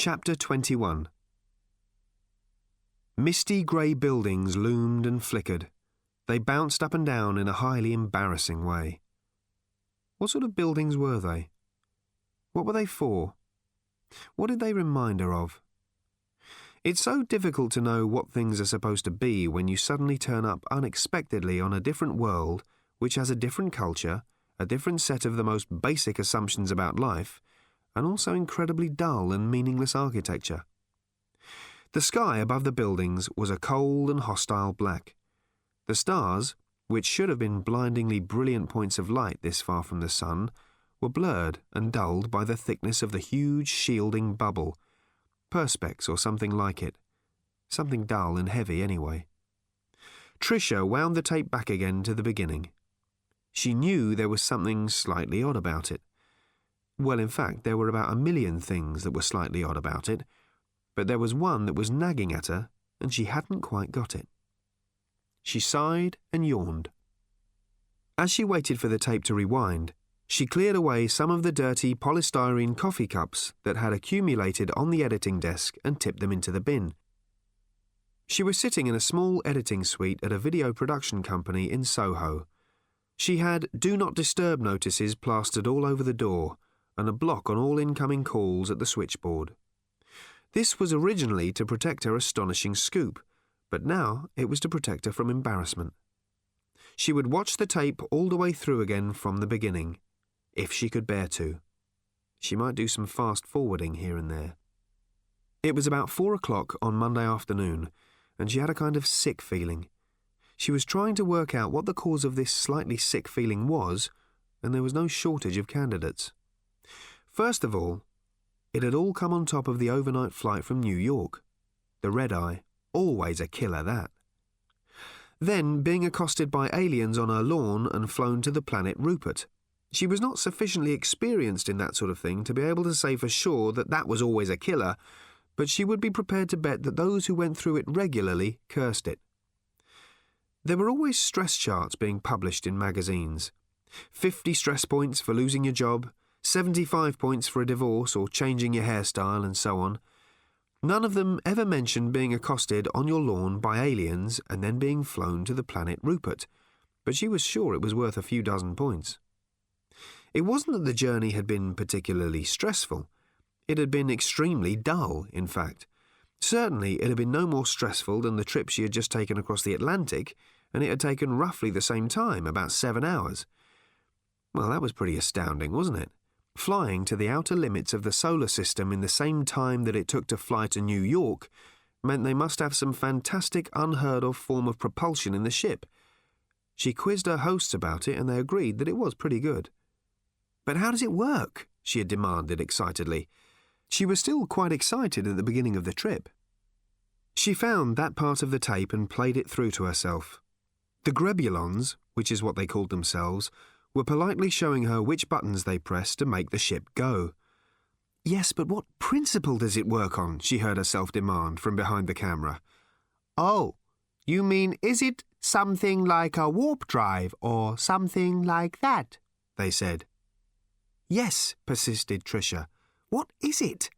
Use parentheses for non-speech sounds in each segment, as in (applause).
Chapter 21 Misty grey buildings loomed and flickered. They bounced up and down in a highly embarrassing way. What sort of buildings were they? What were they for? What did they remind her of? It's so difficult to know what things are supposed to be when you suddenly turn up unexpectedly on a different world which has a different culture, a different set of the most basic assumptions about life, and also incredibly dull and meaningless architecture. The sky above the buildings was a cold and hostile black. The stars, which should have been blindingly brilliant points of light this far from the sun, were blurred and dulled by the thickness of the huge shielding bubble, perspex or something like it. Something dull and heavy, anyway. Tricia wound the tape back again to the beginning. She knew there was something slightly odd about it. Well, in fact, there were about a million things that were slightly odd about it, but there was one that was nagging at her, and she hadn't quite got it. She sighed and yawned. As she waited for the tape to rewind, she cleared away some of the dirty polystyrene coffee cups that had accumulated on the editing desk and tipped them into the bin. She was sitting in a small editing suite at a video production company in Soho. She had Do Not Disturb notices plastered all over the door and a block on all incoming calls at the switchboard. This was originally to protect her astonishing scoop, but now it was to protect her from embarrassment. She would watch the tape all the way through again from the beginning, if she could bear to. She might do some fast forwarding here and there. It was about four o'clock on Monday afternoon, and she had a kind of sick feeling. She was trying to work out what the cause of this slightly sick feeling was, and there was no shortage of candidates. First of all, it had all come on top of the overnight flight from New York. The red eye, always a killer, that. Then being accosted by aliens on her lawn and flown to the planet Rupert. She was not sufficiently experienced in that sort of thing to be able to say for sure that that was always a killer, but she would be prepared to bet that those who went through it regularly cursed it. There were always stress charts being published in magazines. 50 stress points for losing your job, 75 points for a divorce or changing your hairstyle, and so on. None of them ever mentioned being accosted on your lawn by aliens and then being flown to the planet Rupert, but she was sure it was worth a few dozen points. It wasn't that the journey had been particularly stressful. It had been extremely dull, in fact. Certainly, it had been no more stressful than the trip she had just taken across the Atlantic, and it had taken roughly the same time, about seven hours. Well, that was pretty astounding, wasn't it? Flying to the outer limits of the solar system in the same time that it took to fly to New York meant they must have some fantastic, unheard of form of propulsion in the ship. She quizzed her hosts about it, and they agreed that it was pretty good. But how does it work? she had demanded excitedly. She was still quite excited at the beginning of the trip. She found that part of the tape and played it through to herself. The Grebulons, which is what they called themselves, were politely showing her which buttons they pressed to make the ship go. Yes, but what principle does it work on? she heard herself demand from behind the camera. Oh, you mean is it something like a warp drive or something like that? they said. Yes, persisted Tricia. What is it?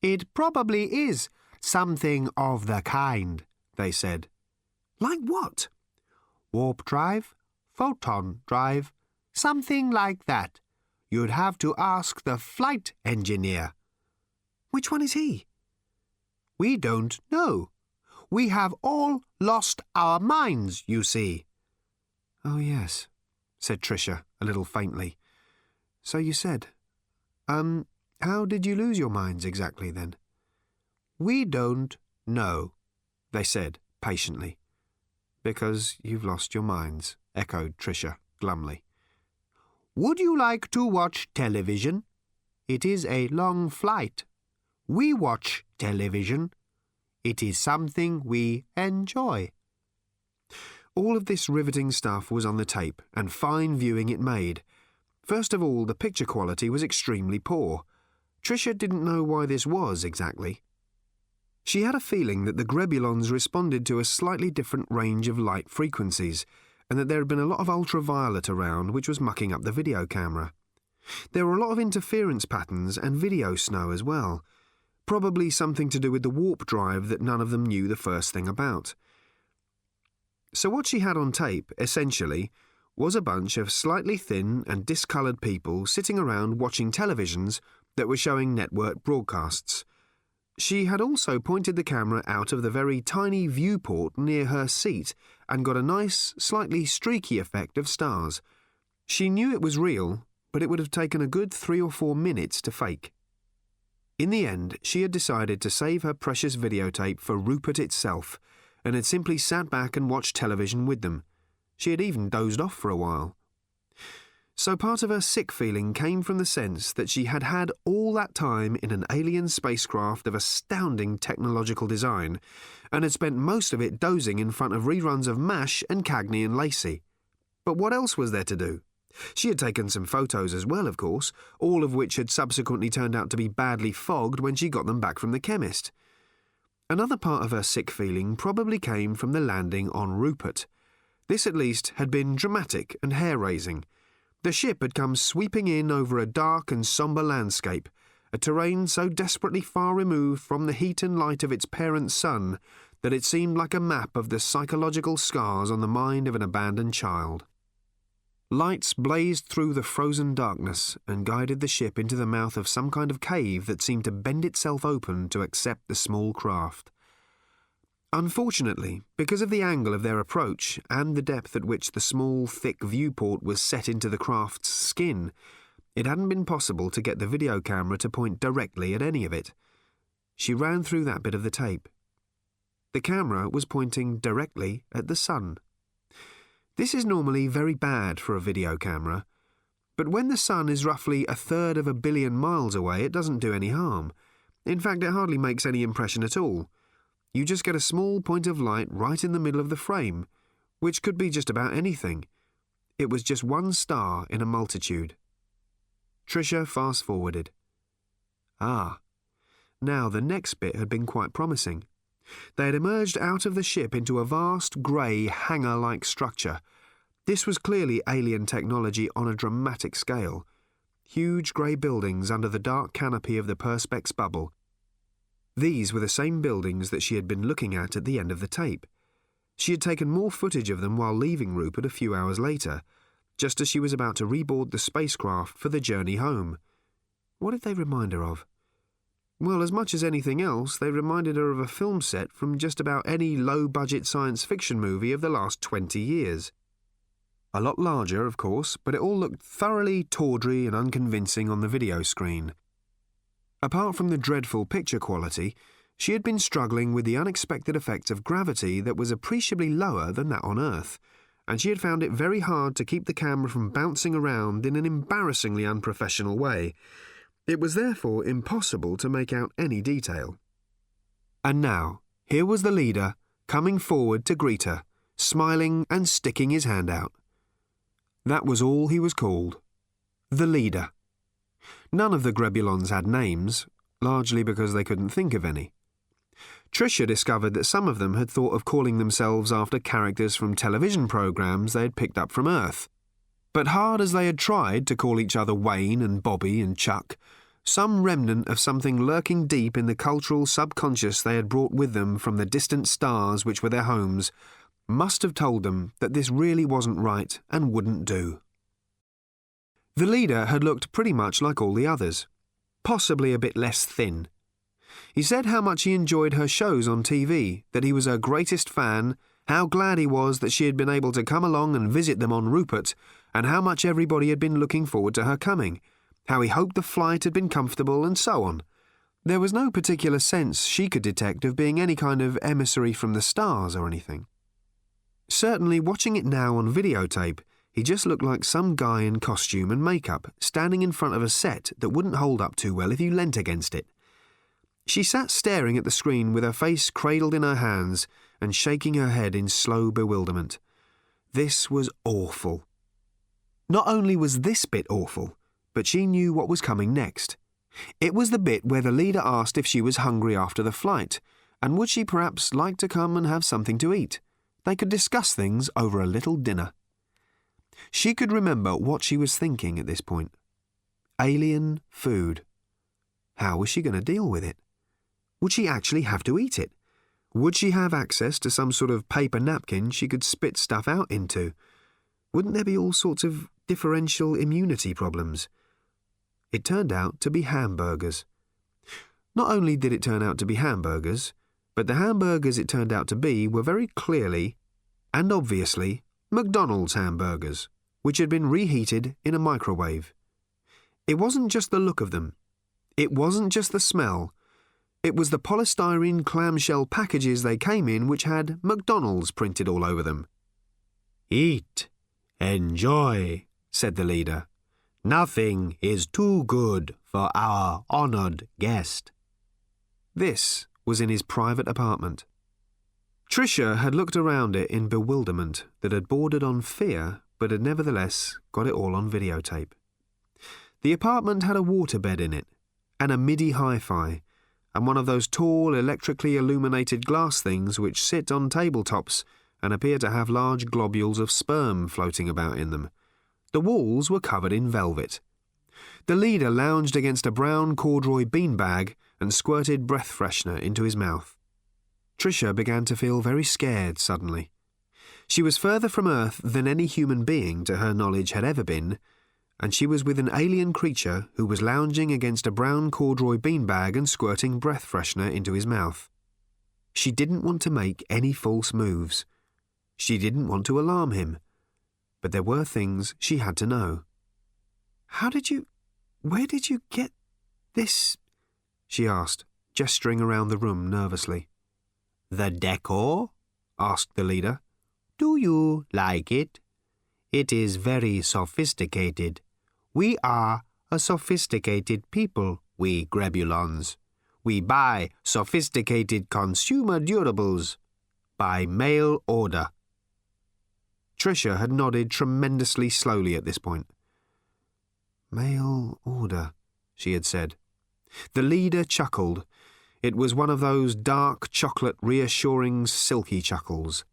It probably is something of the kind, they said. Like what? Warp drive, photon drive, something like that. You'd have to ask the flight engineer. Which one is he? We don't know. We have all lost our minds, you see. Oh, yes, said Tricia, a little faintly. So you said. Um, how did you lose your minds exactly then? We don't know, they said patiently. Because you've lost your minds, echoed Tricia glumly. Would you like to watch television? It is a long flight. We watch television. It is something we enjoy. All of this riveting stuff was on the tape, and fine viewing it made. First of all, the picture quality was extremely poor. Tricia didn't know why this was exactly. She had a feeling that the Grebulons responded to a slightly different range of light frequencies, and that there had been a lot of ultraviolet around which was mucking up the video camera. There were a lot of interference patterns and video snow as well, Probably something to do with the warp drive that none of them knew the first thing about. So, what she had on tape, essentially, was a bunch of slightly thin and discoloured people sitting around watching televisions that were showing network broadcasts. She had also pointed the camera out of the very tiny viewport near her seat and got a nice, slightly streaky effect of stars. She knew it was real, but it would have taken a good three or four minutes to fake. In the end, she had decided to save her precious videotape for Rupert itself and had simply sat back and watched television with them. She had even dozed off for a while. So part of her sick feeling came from the sense that she had had all that time in an alien spacecraft of astounding technological design and had spent most of it dozing in front of reruns of MASH and Cagney and Lacey. But what else was there to do? She had taken some photos as well, of course, all of which had subsequently turned out to be badly fogged when she got them back from the chemist. Another part of her sick feeling probably came from the landing on Rupert. This, at least, had been dramatic and hair raising. The ship had come sweeping in over a dark and sombre landscape, a terrain so desperately far removed from the heat and light of its parent sun that it seemed like a map of the psychological scars on the mind of an abandoned child. Lights blazed through the frozen darkness and guided the ship into the mouth of some kind of cave that seemed to bend itself open to accept the small craft. Unfortunately, because of the angle of their approach and the depth at which the small, thick viewport was set into the craft's skin, it hadn't been possible to get the video camera to point directly at any of it. She ran through that bit of the tape. The camera was pointing directly at the sun. This is normally very bad for a video camera, but when the sun is roughly a third of a billion miles away, it doesn't do any harm. In fact, it hardly makes any impression at all. You just get a small point of light right in the middle of the frame, which could be just about anything. It was just one star in a multitude. Tricia fast forwarded. Ah. Now the next bit had been quite promising. They had emerged out of the ship into a vast grey hangar like structure. This was clearly alien technology on a dramatic scale. Huge grey buildings under the dark canopy of the Perspex bubble, these were the same buildings that she had been looking at at the end of the tape. She had taken more footage of them while leaving Rupert a few hours later, just as she was about to reboard the spacecraft for the journey home. What did they remind her of? Well, as much as anything else, they reminded her of a film set from just about any low budget science fiction movie of the last 20 years. A lot larger, of course, but it all looked thoroughly tawdry and unconvincing on the video screen. Apart from the dreadful picture quality, she had been struggling with the unexpected effect of gravity that was appreciably lower than that on Earth, and she had found it very hard to keep the camera from bouncing around in an embarrassingly unprofessional way. It was therefore impossible to make out any detail. And now, here was the leader coming forward to greet her, smiling and sticking his hand out. That was all he was called. The leader. None of the Grebulons had names, largely because they couldn't think of any. Tricia discovered that some of them had thought of calling themselves after characters from television programs they had picked up from Earth. But hard as they had tried to call each other Wayne and Bobby and Chuck, some remnant of something lurking deep in the cultural subconscious they had brought with them from the distant stars which were their homes must have told them that this really wasn't right and wouldn't do. The leader had looked pretty much like all the others, possibly a bit less thin. He said how much he enjoyed her shows on TV, that he was her greatest fan, how glad he was that she had been able to come along and visit them on Rupert, and how much everybody had been looking forward to her coming, how he hoped the flight had been comfortable, and so on. There was no particular sense she could detect of being any kind of emissary from the stars or anything. Certainly, watching it now on videotape, he just looked like some guy in costume and makeup standing in front of a set that wouldn't hold up too well if you leant against it. She sat staring at the screen with her face cradled in her hands and shaking her head in slow bewilderment. This was awful. Not only was this bit awful, but she knew what was coming next. It was the bit where the leader asked if she was hungry after the flight, and would she perhaps like to come and have something to eat. They could discuss things over a little dinner. She could remember what she was thinking at this point. Alien food. How was she going to deal with it? Would she actually have to eat it? Would she have access to some sort of paper napkin she could spit stuff out into? Wouldn't there be all sorts of differential immunity problems? It turned out to be hamburgers. Not only did it turn out to be hamburgers, but the hamburgers it turned out to be were very clearly and obviously McDonald's hamburgers, which had been reheated in a microwave. It wasn't just the look of them. It wasn't just the smell. It was the polystyrene clamshell packages they came in which had McDonald's printed all over them. Eat, enjoy, said the leader. Nothing is too good for our honoured guest. This was in his private apartment. Tricia had looked around it in bewilderment that had bordered on fear, but had nevertheless got it all on videotape. The apartment had a waterbed in it, and a MIDI hi fi, and one of those tall, electrically illuminated glass things which sit on tabletops and appear to have large globules of sperm floating about in them. The walls were covered in velvet. The leader lounged against a brown corduroy beanbag and squirted breath freshener into his mouth. Tricia began to feel very scared suddenly. She was further from Earth than any human being, to her knowledge, had ever been, and she was with an alien creature who was lounging against a brown corduroy beanbag and squirting breath freshener into his mouth. She didn't want to make any false moves. She didn't want to alarm him. But there were things she had to know. How did you. Where did you get this? she asked, gesturing around the room nervously. The decor? asked the leader. Do you like it? It is very sophisticated. We are a sophisticated people, we Grebulons. We buy sophisticated consumer durables by mail order. Tricia had nodded tremendously slowly at this point. Mail order, she had said. The leader chuckled. It was one of those dark chocolate reassuring silky chuckles.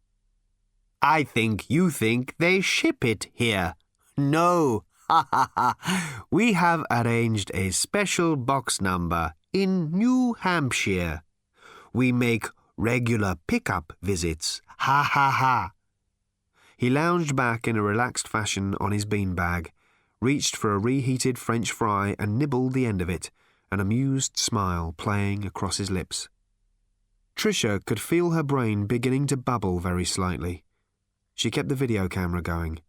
I think you think they ship it here. No, ha ha ha. We have arranged a special box number in New Hampshire. We make regular pickup visits. (laughs) Ha ha ha. He lounged back in a relaxed fashion on his beanbag, reached for a reheated French fry and nibbled the end of it, an amused smile playing across his lips. Tricia could feel her brain beginning to bubble very slightly. She kept the video camera going.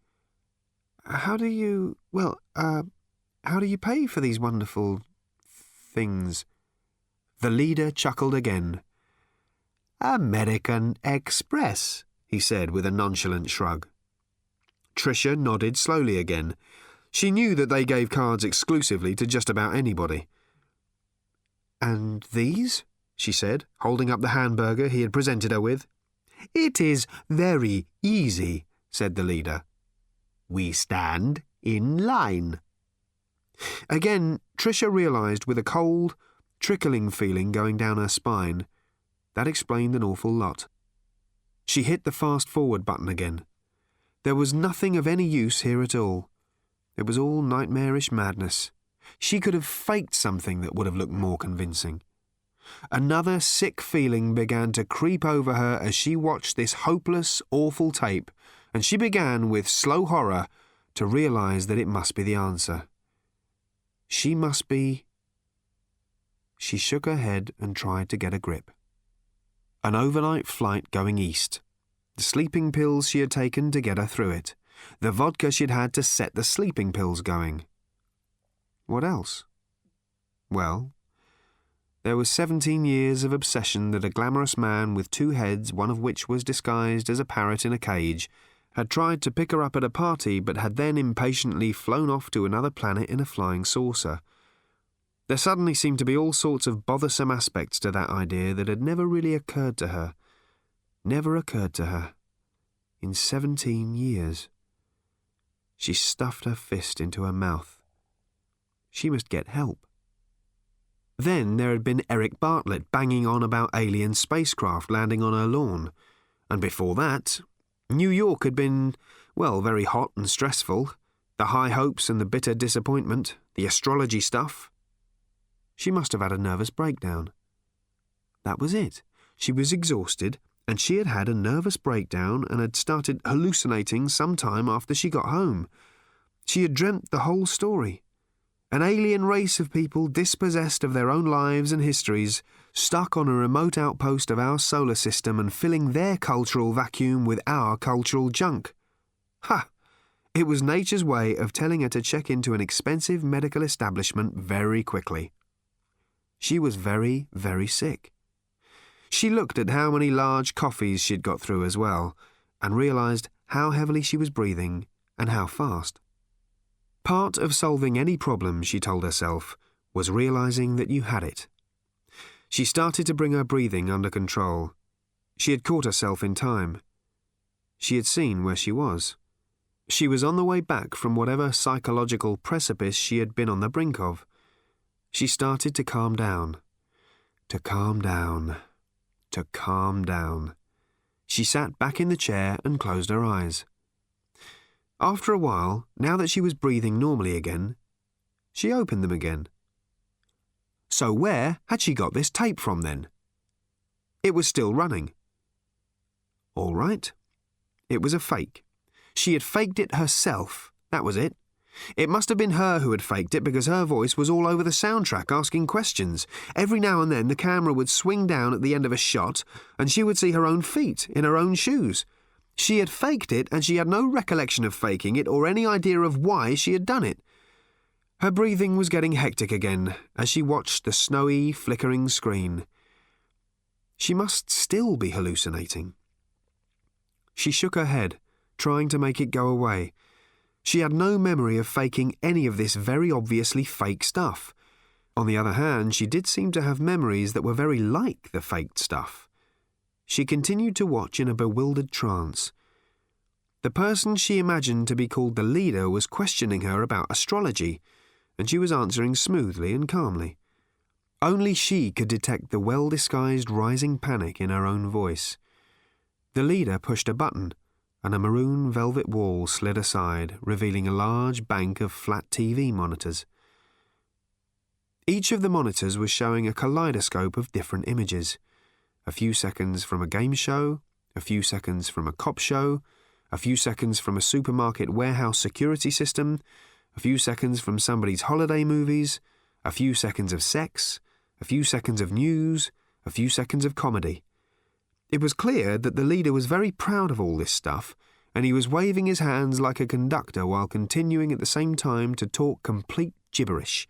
How do you, well, uh, how do you pay for these wonderful things? The leader chuckled again. American Express, he said with a nonchalant shrug. Tricia nodded slowly again. She knew that they gave cards exclusively to just about anybody. And these? she said, holding up the hamburger he had presented her with. It is very easy, said the leader. We stand in line. Again, Tricia realised with a cold, trickling feeling going down her spine. That explained an awful lot. She hit the fast forward button again. There was nothing of any use here at all. It was all nightmarish madness. She could have faked something that would have looked more convincing. Another sick feeling began to creep over her as she watched this hopeless, awful tape, and she began, with slow horror, to realize that it must be the answer. She must be. She shook her head and tried to get a grip. An overnight flight going east. The sleeping pills she had taken to get her through it. The vodka she'd had to set the sleeping pills going. What else? Well, there was 17 years of obsession that a glamorous man with two heads, one of which was disguised as a parrot in a cage, had tried to pick her up at a party but had then impatiently flown off to another planet in a flying saucer. There suddenly seemed to be all sorts of bothersome aspects to that idea that had never really occurred to her. Never occurred to her. In 17 years. She stuffed her fist into her mouth. She must get help. Then there had been Eric Bartlett banging on about alien spacecraft landing on her lawn. And before that, New York had been, well, very hot and stressful. The high hopes and the bitter disappointment, the astrology stuff. She must have had a nervous breakdown. That was it. She was exhausted, and she had had a nervous breakdown and had started hallucinating some time after she got home. She had dreamt the whole story. An alien race of people dispossessed of their own lives and histories, stuck on a remote outpost of our solar system and filling their cultural vacuum with our cultural junk. Ha! It was nature's way of telling her to check into an expensive medical establishment very quickly. She was very, very sick. She looked at how many large coffees she'd got through as well, and realised how heavily she was breathing and how fast. Part of solving any problem, she told herself, was realising that you had it. She started to bring her breathing under control. She had caught herself in time. She had seen where she was. She was on the way back from whatever psychological precipice she had been on the brink of. She started to calm down. To calm down. To calm down. She sat back in the chair and closed her eyes. After a while, now that she was breathing normally again, she opened them again. So where had she got this tape from then? It was still running. All right. It was a fake. She had faked it herself. That was it. It must have been her who had faked it because her voice was all over the soundtrack asking questions. Every now and then the camera would swing down at the end of a shot and she would see her own feet in her own shoes. She had faked it and she had no recollection of faking it or any idea of why she had done it. Her breathing was getting hectic again as she watched the snowy, flickering screen. She must still be hallucinating. She shook her head trying to make it go away. She had no memory of faking any of this very obviously fake stuff. On the other hand, she did seem to have memories that were very like the faked stuff. She continued to watch in a bewildered trance. The person she imagined to be called the leader was questioning her about astrology, and she was answering smoothly and calmly. Only she could detect the well disguised rising panic in her own voice. The leader pushed a button, and a maroon velvet wall slid aside, revealing a large bank of flat TV monitors. Each of the monitors was showing a kaleidoscope of different images a few seconds from a game show, a few seconds from a cop show, a few seconds from a supermarket warehouse security system, a few seconds from somebody's holiday movies, a few seconds of sex, a few seconds of news, a few seconds of comedy. It was clear that the leader was very proud of all this stuff, and he was waving his hands like a conductor while continuing at the same time to talk complete gibberish.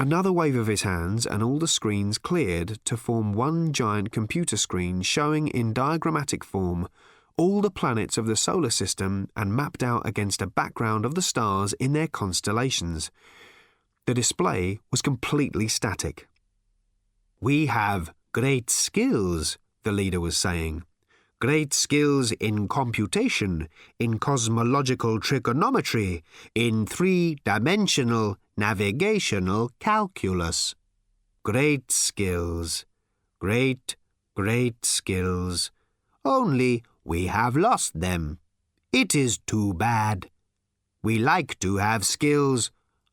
Another wave of his hands, and all the screens cleared to form one giant computer screen showing in diagrammatic form all the planets of the solar system and mapped out against a background of the stars in their constellations. The display was completely static. We have great skills, the leader was saying. Great skills in computation, in cosmological trigonometry, in three dimensional navigational calculus. Great skills. Great, great skills. Only we have lost them. It is too bad. We like to have skills,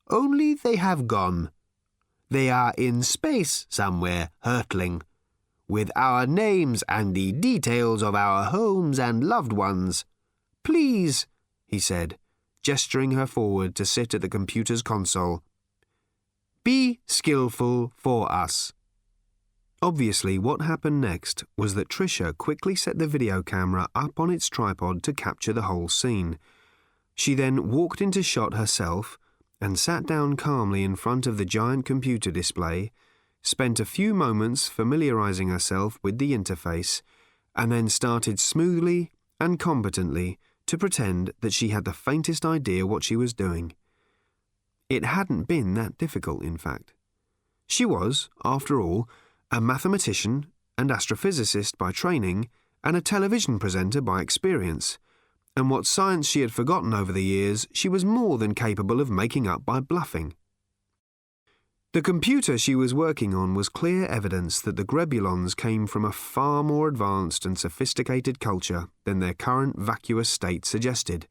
only they have gone. They are in space somewhere, hurtling with our names and the details of our homes and loved ones. Please, he said, gesturing her forward to sit at the computer's console. Be skillful for us. Obviously, what happened next was that Tricia quickly set the video camera up on its tripod to capture the whole scene. She then walked into shot herself and sat down calmly in front of the giant computer display spent a few moments familiarizing herself with the interface, and then started smoothly and competently to pretend that she had the faintest idea what she was doing. It hadn't been that difficult, in fact. She was, after all, a mathematician and astrophysicist by training and a television presenter by experience, and what science she had forgotten over the years she was more than capable of making up by bluffing. The computer she was working on was clear evidence that the Grebulons came from a far more advanced and sophisticated culture than their current vacuous state suggested,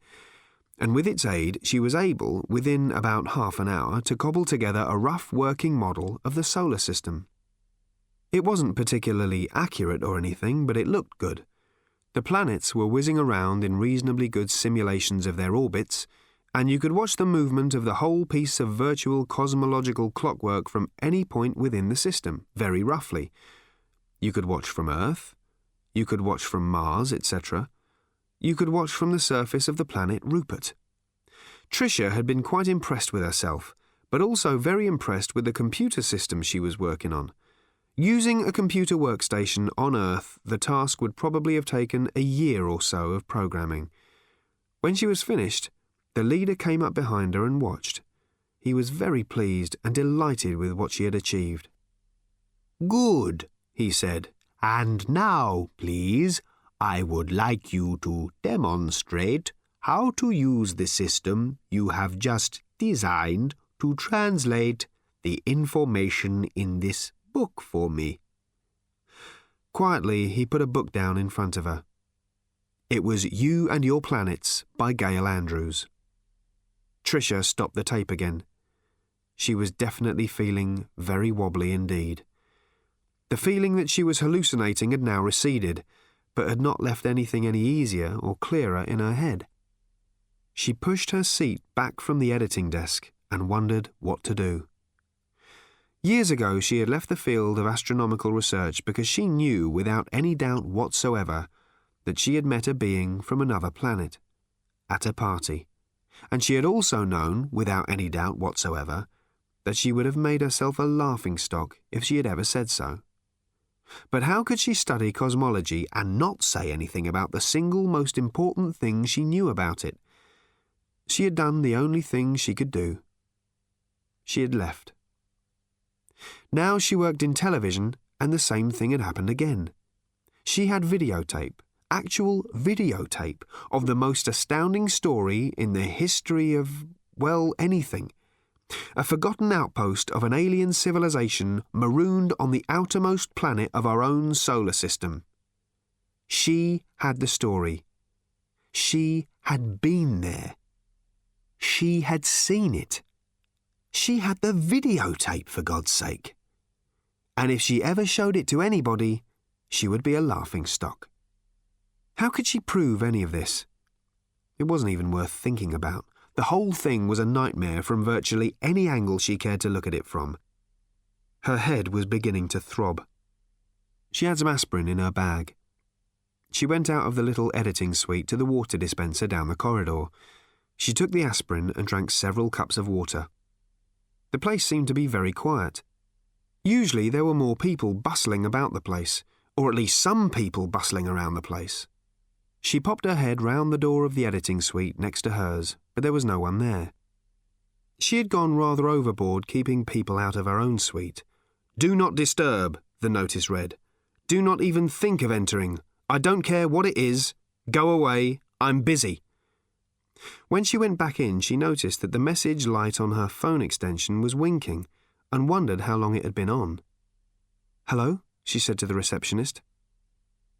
and with its aid she was able, within about half an hour, to cobble together a rough working model of the solar system. It wasn't particularly accurate or anything, but it looked good. The planets were whizzing around in reasonably good simulations of their orbits, and you could watch the movement of the whole piece of virtual cosmological clockwork from any point within the system, very roughly. You could watch from Earth, you could watch from Mars, etc. You could watch from the surface of the planet Rupert. Tricia had been quite impressed with herself, but also very impressed with the computer system she was working on. Using a computer workstation on Earth, the task would probably have taken a year or so of programming. When she was finished, the leader came up behind her and watched. He was very pleased and delighted with what she had achieved. Good, he said. And now, please, I would like you to demonstrate how to use the system you have just designed to translate the information in this book for me. Quietly, he put a book down in front of her. It was You and Your Planets by Gail Andrews. Tricia stopped the tape again. She was definitely feeling very wobbly indeed. The feeling that she was hallucinating had now receded, but had not left anything any easier or clearer in her head. She pushed her seat back from the editing desk and wondered what to do. Years ago, she had left the field of astronomical research because she knew without any doubt whatsoever that she had met a being from another planet at a party, and she had also known, without any doubt whatsoever, that she would have made herself a laughing stock if she had ever said so. But how could she study cosmology and not say anything about the single most important thing she knew about it? She had done the only thing she could do. She had left. Now she worked in television, and the same thing had happened again. She had videotape, actual videotape, of the most astounding story in the history of, well, anything a forgotten outpost of an alien civilization marooned on the outermost planet of our own solar system. She had the story. She had been there. She had seen it. She had the videotape, for God's sake. And if she ever showed it to anybody, she would be a laughing stock. How could she prove any of this? It wasn't even worth thinking about. The whole thing was a nightmare from virtually any angle she cared to look at it from. Her head was beginning to throb. She had some aspirin in her bag. She went out of the little editing suite to the water dispenser down the corridor. She took the aspirin and drank several cups of water. The place seemed to be very quiet. Usually there were more people bustling about the place, or at least some people bustling around the place. She popped her head round the door of the editing suite next to hers, but there was no one there. She had gone rather overboard keeping people out of her own suite. Do not disturb, the notice read. Do not even think of entering. I don't care what it is. Go away. I'm busy. When she went back in, she noticed that the message light on her phone extension was winking and wondered how long it had been on. Hello, she said to the receptionist.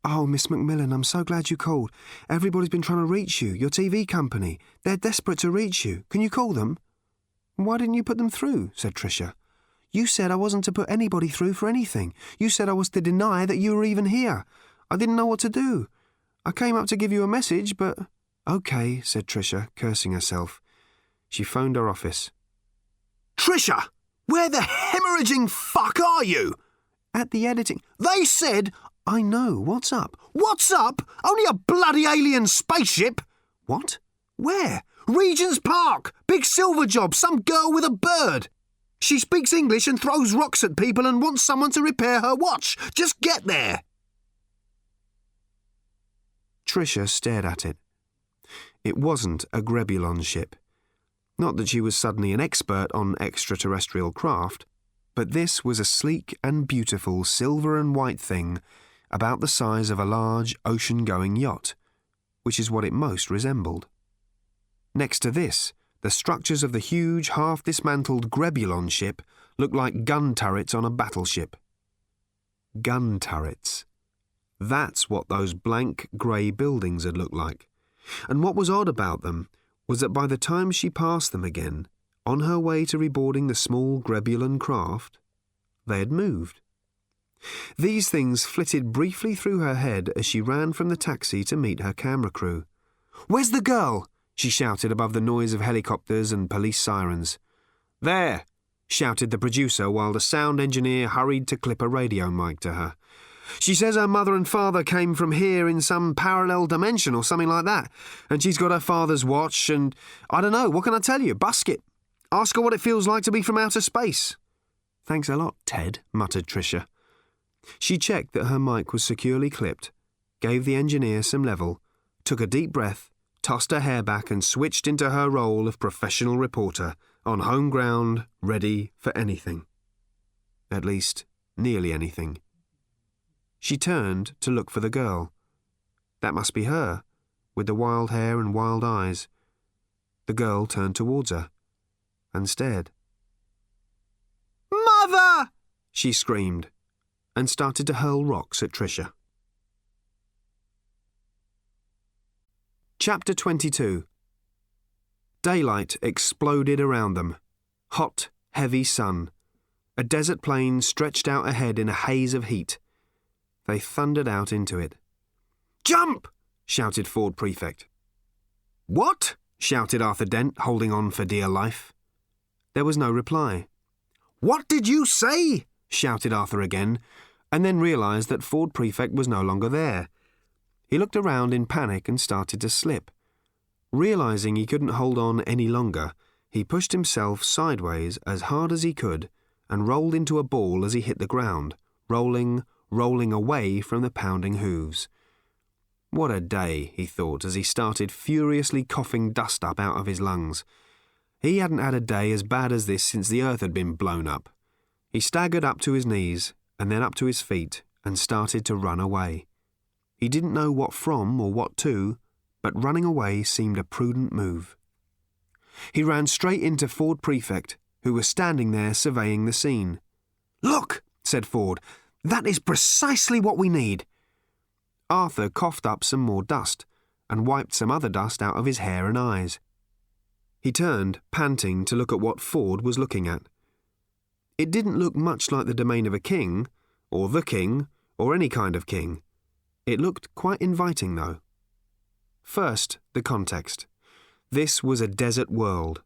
Oh, Miss McMillan, I'm so glad you called. Everybody's been trying to reach you, your TV company. They're desperate to reach you. Can you call them? Why didn't you put them through? said Tricia. You said I wasn't to put anybody through for anything. You said I was to deny that you were even here. I didn't know what to do. I came up to give you a message, but. OK, said Tricia, cursing herself. She phoned her office. Tricia! Where the hemorrhaging fuck are you? At the editing. They said I know. What's up? What's up? Only a bloody alien spaceship. What? Where? Regent's Park. Big silver job. Some girl with a bird. She speaks English and throws rocks at people and wants someone to repair her watch. Just get there. Tricia stared at it. It wasn't a Grebulon ship. Not that she was suddenly an expert on extraterrestrial craft, but this was a sleek and beautiful silver and white thing about the size of a large ocean going yacht, which is what it most resembled. Next to this, the structures of the huge, half dismantled Grebulon ship looked like gun turrets on a battleship. Gun turrets. That's what those blank grey buildings had looked like. And what was odd about them was that by the time she passed them again, on her way to reboarding the small Grebulon craft, they had moved. These things flitted briefly through her head as she ran from the taxi to meet her camera crew. Where's the girl? she shouted above the noise of helicopters and police sirens. There, shouted the producer while the sound engineer hurried to clip a radio mic to her. She says her mother and father came from here in some parallel dimension or something like that, and she's got her father's watch, and I don't know, what can I tell you? Busk it. Ask her what it feels like to be from outer space. Thanks a lot, Ted, muttered Tricia. She checked that her mic was securely clipped, gave the engineer some level, took a deep breath, tossed her hair back, and switched into her role of professional reporter, on home ground, ready for anything. At least, nearly anything. She turned to look for the girl. That must be her, with the wild hair and wild eyes. The girl turned towards her and stared. Mother! she screamed and started to hurl rocks at Tricia. Chapter 22 Daylight exploded around them. Hot, heavy sun. A desert plain stretched out ahead in a haze of heat. They thundered out into it. Jump! shouted Ford Prefect. What? shouted Arthur Dent, holding on for dear life. There was no reply. What did you say? shouted Arthur again, and then realised that Ford Prefect was no longer there. He looked around in panic and started to slip. Realising he couldn't hold on any longer, he pushed himself sideways as hard as he could and rolled into a ball as he hit the ground, rolling, rolling away from the pounding hooves. What a day, he thought as he started furiously coughing dust up out of his lungs. He hadn't had a day as bad as this since the earth had been blown up. He staggered up to his knees and then up to his feet and started to run away. He didn't know what from or what to, but running away seemed a prudent move. He ran straight into Ford Prefect, who was standing there surveying the scene. Look, said Ford, that is precisely what we need. Arthur coughed up some more dust and wiped some other dust out of his hair and eyes. He turned, panting, to look at what Ford was looking at. It didn't look much like the domain of a king, or the king, or any kind of king. It looked quite inviting, though. First, the context. This was a desert world.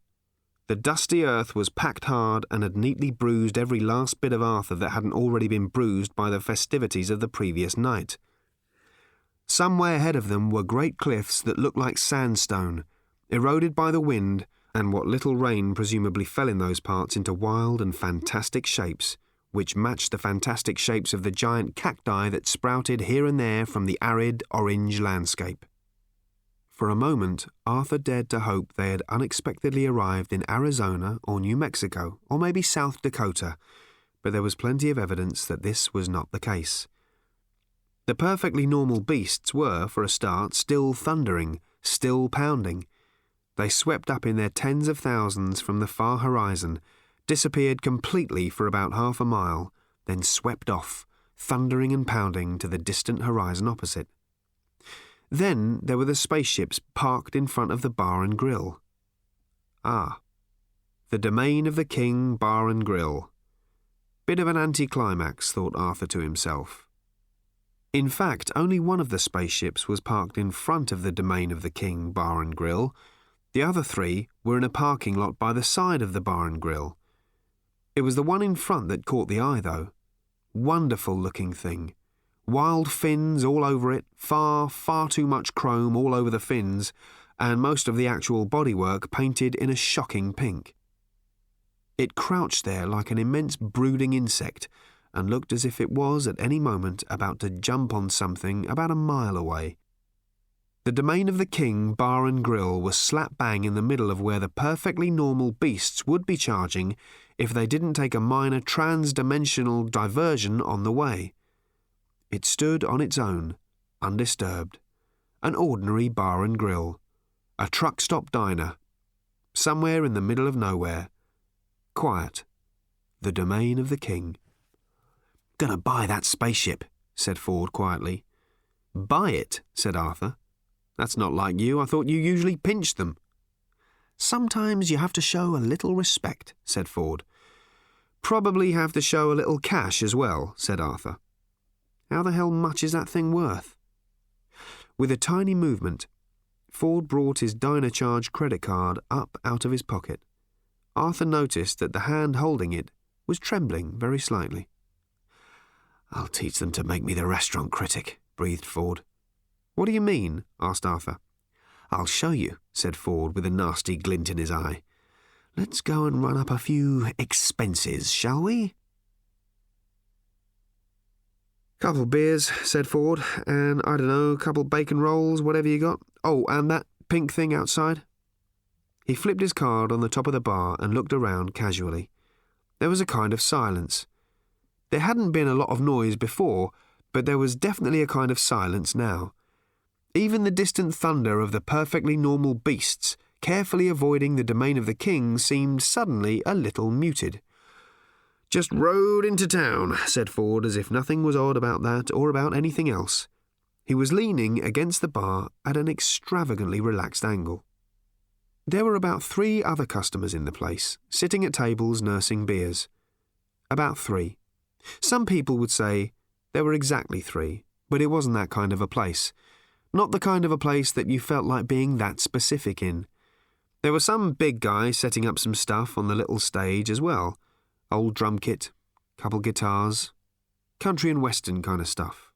The dusty earth was packed hard and had neatly bruised every last bit of Arthur that hadn't already been bruised by the festivities of the previous night. Somewhere ahead of them were great cliffs that looked like sandstone, eroded by the wind and what little rain presumably fell in those parts into wild and fantastic shapes, which matched the fantastic shapes of the giant cacti that sprouted here and there from the arid orange landscape. For a moment, Arthur dared to hope they had unexpectedly arrived in Arizona or New Mexico, or maybe South Dakota, but there was plenty of evidence that this was not the case. The perfectly normal beasts were, for a start, still thundering, still pounding, they swept up in their tens of thousands from the far horizon, disappeared completely for about half a mile, then swept off, thundering and pounding to the distant horizon opposite. Then there were the spaceships parked in front of the bar and grill. Ah, the domain of the king bar and grill. Bit of an anticlimax, thought Arthur to himself. In fact, only one of the spaceships was parked in front of the domain of the king bar and grill, the other three were in a parking lot by the side of the bar and grill. It was the one in front that caught the eye, though. Wonderful looking thing. Wild fins all over it, far, far too much chrome all over the fins, and most of the actual bodywork painted in a shocking pink. It crouched there like an immense brooding insect and looked as if it was at any moment about to jump on something about a mile away. The domain of the king bar and grill was slap bang in the middle of where the perfectly normal beasts would be charging if they didn't take a minor trans-dimensional diversion on the way. It stood on its own, undisturbed. An ordinary bar and grill. A truck stop diner. Somewhere in the middle of nowhere. Quiet. The domain of the king. Gonna buy that spaceship, said Ford quietly. Buy it, said Arthur. That's not like you. I thought you usually pinched them. Sometimes you have to show a little respect, said Ford. Probably have to show a little cash as well, said Arthur. How the hell much is that thing worth? With a tiny movement, Ford brought his Dine-O-Charge credit card up out of his pocket. Arthur noticed that the hand holding it was trembling very slightly. I'll teach them to make me the restaurant critic, breathed Ford. What do you mean? asked Arthur. I'll show you, said Ford with a nasty glint in his eye. Let's go and run up a few expenses, shall we? Couple beers, said Ford, and I don't know, a couple bacon rolls, whatever you got. Oh, and that pink thing outside. He flipped his card on the top of the bar and looked around casually. There was a kind of silence. There hadn't been a lot of noise before, but there was definitely a kind of silence now. Even the distant thunder of the perfectly normal beasts, carefully avoiding the domain of the king, seemed suddenly a little muted. Just rode into town, said Ford, as if nothing was odd about that or about anything else. He was leaning against the bar at an extravagantly relaxed angle. There were about three other customers in the place, sitting at tables nursing beers. About three. Some people would say there were exactly three, but it wasn't that kind of a place. Not the kind of a place that you felt like being that specific in. There were some big guys setting up some stuff on the little stage as well old drum kit, couple guitars, country and western kind of stuff.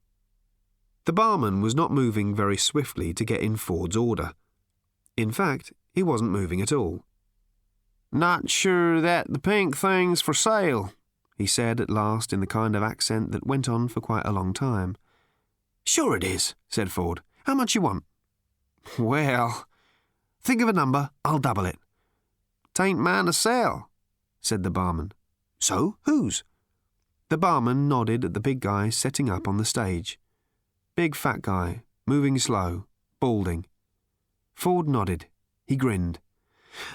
The barman was not moving very swiftly to get in Ford's order. In fact, he wasn't moving at all. Not sure that the pink thing's for sale, he said at last in the kind of accent that went on for quite a long time. Sure it is, said Ford. How much you want? Well, think of a number, I'll double it. Tain't mine to sell, said the barman. So, whose? The barman nodded at the big guy setting up on the stage. Big fat guy, moving slow, balding. Ford nodded. He grinned.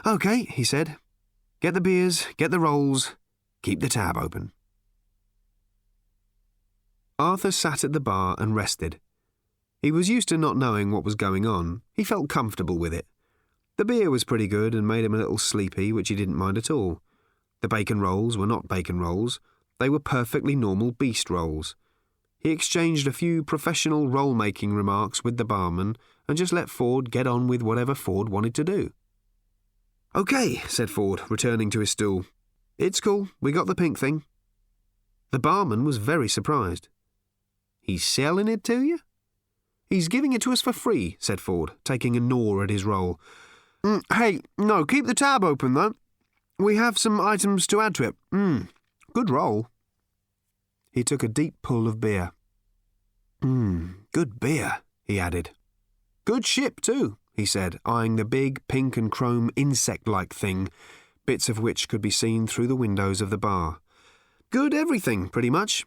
OK, he said. Get the beers, get the rolls, keep the tab open. Arthur sat at the bar and rested. He was used to not knowing what was going on. He felt comfortable with it. The beer was pretty good and made him a little sleepy, which he didn't mind at all. The bacon rolls were not bacon rolls, they were perfectly normal beast rolls. He exchanged a few professional roll making remarks with the barman and just let Ford get on with whatever Ford wanted to do. OK, said Ford, returning to his stool. It's cool, we got the pink thing. The barman was very surprised. He's selling it to you? He's giving it to us for free, said Ford, taking a gnaw at his roll. Mm, hey, no, keep the tab open, though. We have some items to add to it. Mmm, good roll. He took a deep pull of beer. Mmm, good beer, he added. Good ship, too, he said, eyeing the big pink and chrome insect like thing, bits of which could be seen through the windows of the bar. Good everything, pretty much.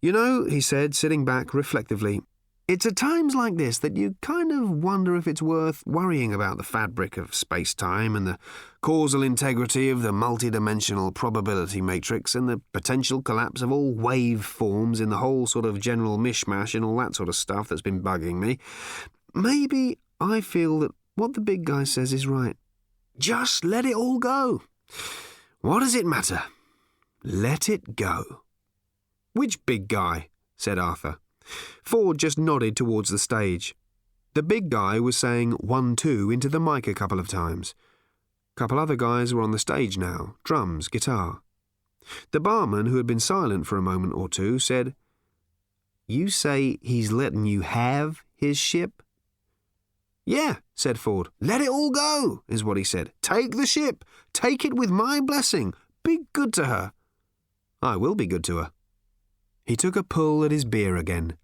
You know, he said, sitting back reflectively, it's at times like this that you kind of wonder if it's worth worrying about the fabric of space time and the causal integrity of the multidimensional probability matrix and the potential collapse of all wave forms in the whole sort of general mishmash and all that sort of stuff that's been bugging me. Maybe I feel that what the big guy says is right. Just let it all go. What does it matter? Let it go. Which big guy? said Arthur. Ford just nodded towards the stage. The big guy was saying one two into the mic a couple of times. A couple other guys were on the stage now drums, guitar. The barman, who had been silent for a moment or two, said, You say he's letting you have his ship? Yeah, said Ford. Let it all go, is what he said. Take the ship. Take it with my blessing. Be good to her. I will be good to her. He took a pull at his beer again.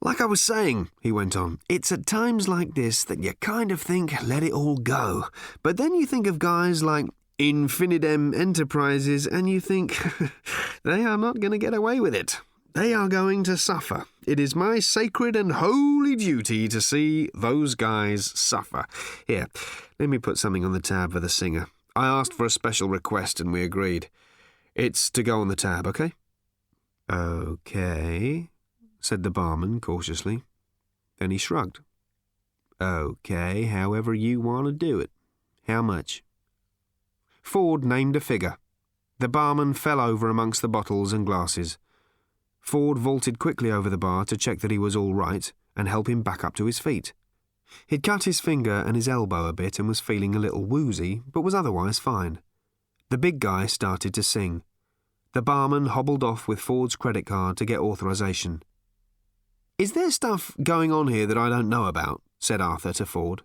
Like I was saying, he went on, it's at times like this that you kind of think, let it all go. But then you think of guys like InfiniDim Enterprises and you think, (laughs) they are not going to get away with it. They are going to suffer. It is my sacred and holy duty to see those guys suffer. Here, let me put something on the tab for the singer. I asked for a special request and we agreed. It's to go on the tab, okay? Okay, said the barman cautiously. Then he shrugged. Okay, however you want to do it. How much? Ford named a figure. The barman fell over amongst the bottles and glasses. Ford vaulted quickly over the bar to check that he was all right and help him back up to his feet. He'd cut his finger and his elbow a bit and was feeling a little woozy, but was otherwise fine. The big guy started to sing. The barman hobbled off with Ford's credit card to get authorization. Is there stuff going on here that I don't know about? said Arthur to Ford.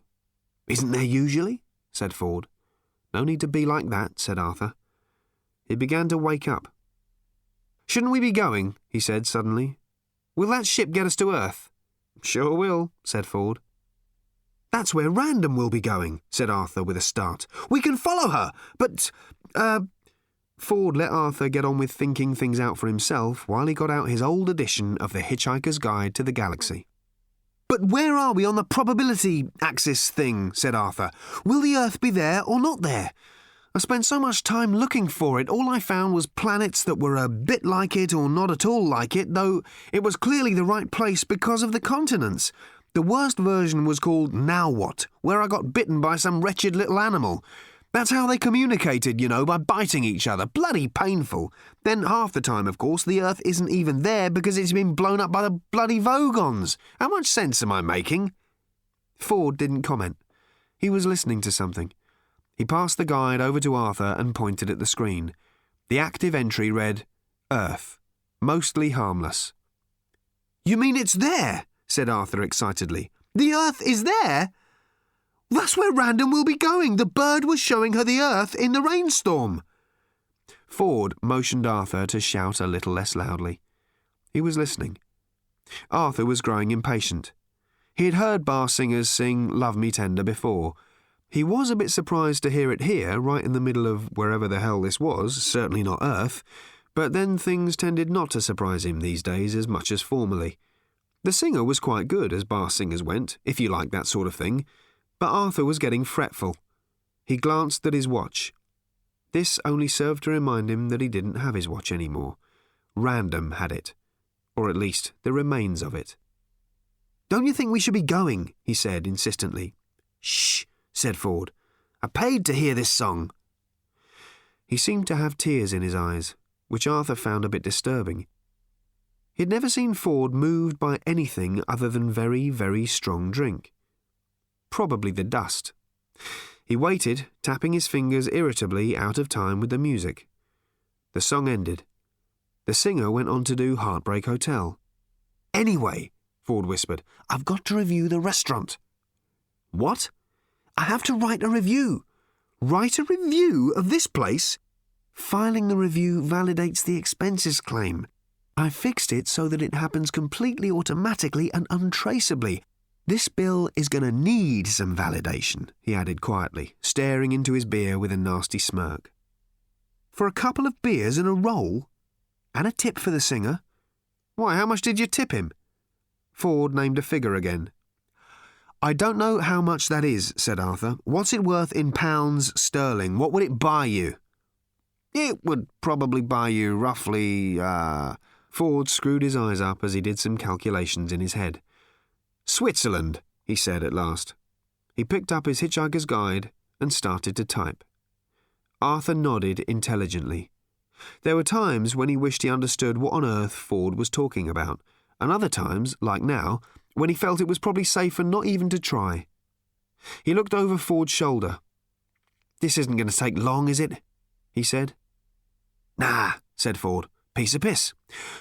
Isn't there usually? said Ford. No need to be like that, said Arthur. He began to wake up. Shouldn't we be going? he said suddenly. Will that ship get us to Earth? Sure will, said Ford. That's where Random will be going, said Arthur with a start. We can follow her, but, uh. Ford let Arthur get on with thinking things out for himself while he got out his old edition of The Hitchhiker's Guide to the Galaxy. But where are we on the probability axis thing? said Arthur. Will the Earth be there or not there? I spent so much time looking for it, all I found was planets that were a bit like it or not at all like it, though it was clearly the right place because of the continents. The worst version was called Now What, where I got bitten by some wretched little animal. That's how they communicated, you know, by biting each other. Bloody painful. Then half the time, of course, the Earth isn't even there because it's been blown up by the bloody Vogons. How much sense am I making? Ford didn't comment. He was listening to something. He passed the guide over to Arthur and pointed at the screen. The active entry read, Earth. Mostly harmless. You mean it's there? said Arthur excitedly. The Earth is there? That's where Random will be going. The bird was showing her the Earth in the rainstorm. Ford motioned Arthur to shout a little less loudly. He was listening. Arthur was growing impatient. He had heard bar singers sing Love Me Tender before, he was a bit surprised to hear it here, right in the middle of wherever the hell this was, certainly not Earth, but then things tended not to surprise him these days as much as formerly. The singer was quite good as bar singers went, if you like that sort of thing, but Arthur was getting fretful. He glanced at his watch. This only served to remind him that he didn't have his watch any more. Random had it, or at least the remains of it. Don't you think we should be going? he said insistently. Shh, said Ford. I paid to hear this song. He seemed to have tears in his eyes, which Arthur found a bit disturbing. He had never seen Ford moved by anything other than very, very strong drink. Probably the dust. He waited, tapping his fingers irritably out of time with the music. The song ended. The singer went on to do Heartbreak Hotel. Anyway, Ford whispered, I've got to review the restaurant. What? I have to write a review. Write a review of this place? Filing the review validates the expenses claim. I fixed it so that it happens completely automatically and untraceably. This bill is going to need some validation, he added quietly, staring into his beer with a nasty smirk. For a couple of beers and a roll? And a tip for the singer? Why, how much did you tip him? Ford named a figure again. I don't know how much that is, said Arthur. What's it worth in pounds sterling? What would it buy you? It would probably buy you roughly, uh. Ford screwed his eyes up as he did some calculations in his head. Switzerland, he said at last. He picked up his hitchhiker's guide and started to type. Arthur nodded intelligently. There were times when he wished he understood what on earth Ford was talking about, and other times, like now, when he felt it was probably safer not even to try. He looked over Ford's shoulder. This isn't going to take long, is it? he said. Nah, said Ford. Piece of piss.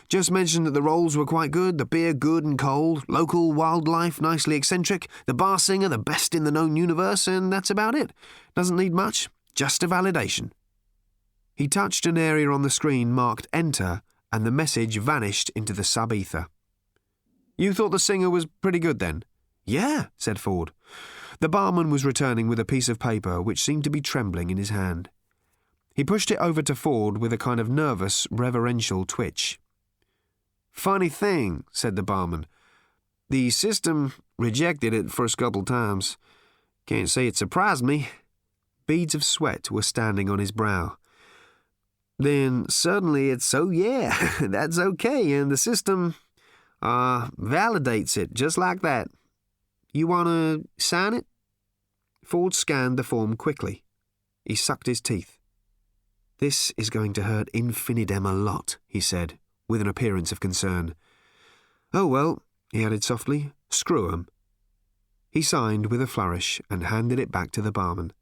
Just mentioned that the rolls were quite good, the beer good and cold, local wildlife nicely eccentric, the bar singer the best in the known universe, and that's about it. Doesn't need much, just a validation. He touched an area on the screen marked Enter, and the message vanished into the sub ether. You thought the singer was pretty good then? Yeah, said Ford. The barman was returning with a piece of paper which seemed to be trembling in his hand. He pushed it over to Ford with a kind of nervous, reverential twitch. Funny thing, said the barman. The system rejected it first couple times. Can't say it surprised me. Beads of sweat were standing on his brow. Then suddenly it's, oh yeah, (laughs) that's okay, and the system uh, validates it just like that. You want to sign it? Ford scanned the form quickly. He sucked his teeth. This is going to hurt InfiniDim a lot, he said, with an appearance of concern. Oh well, he added softly, screw 'em. He signed with a flourish and handed it back to the barman.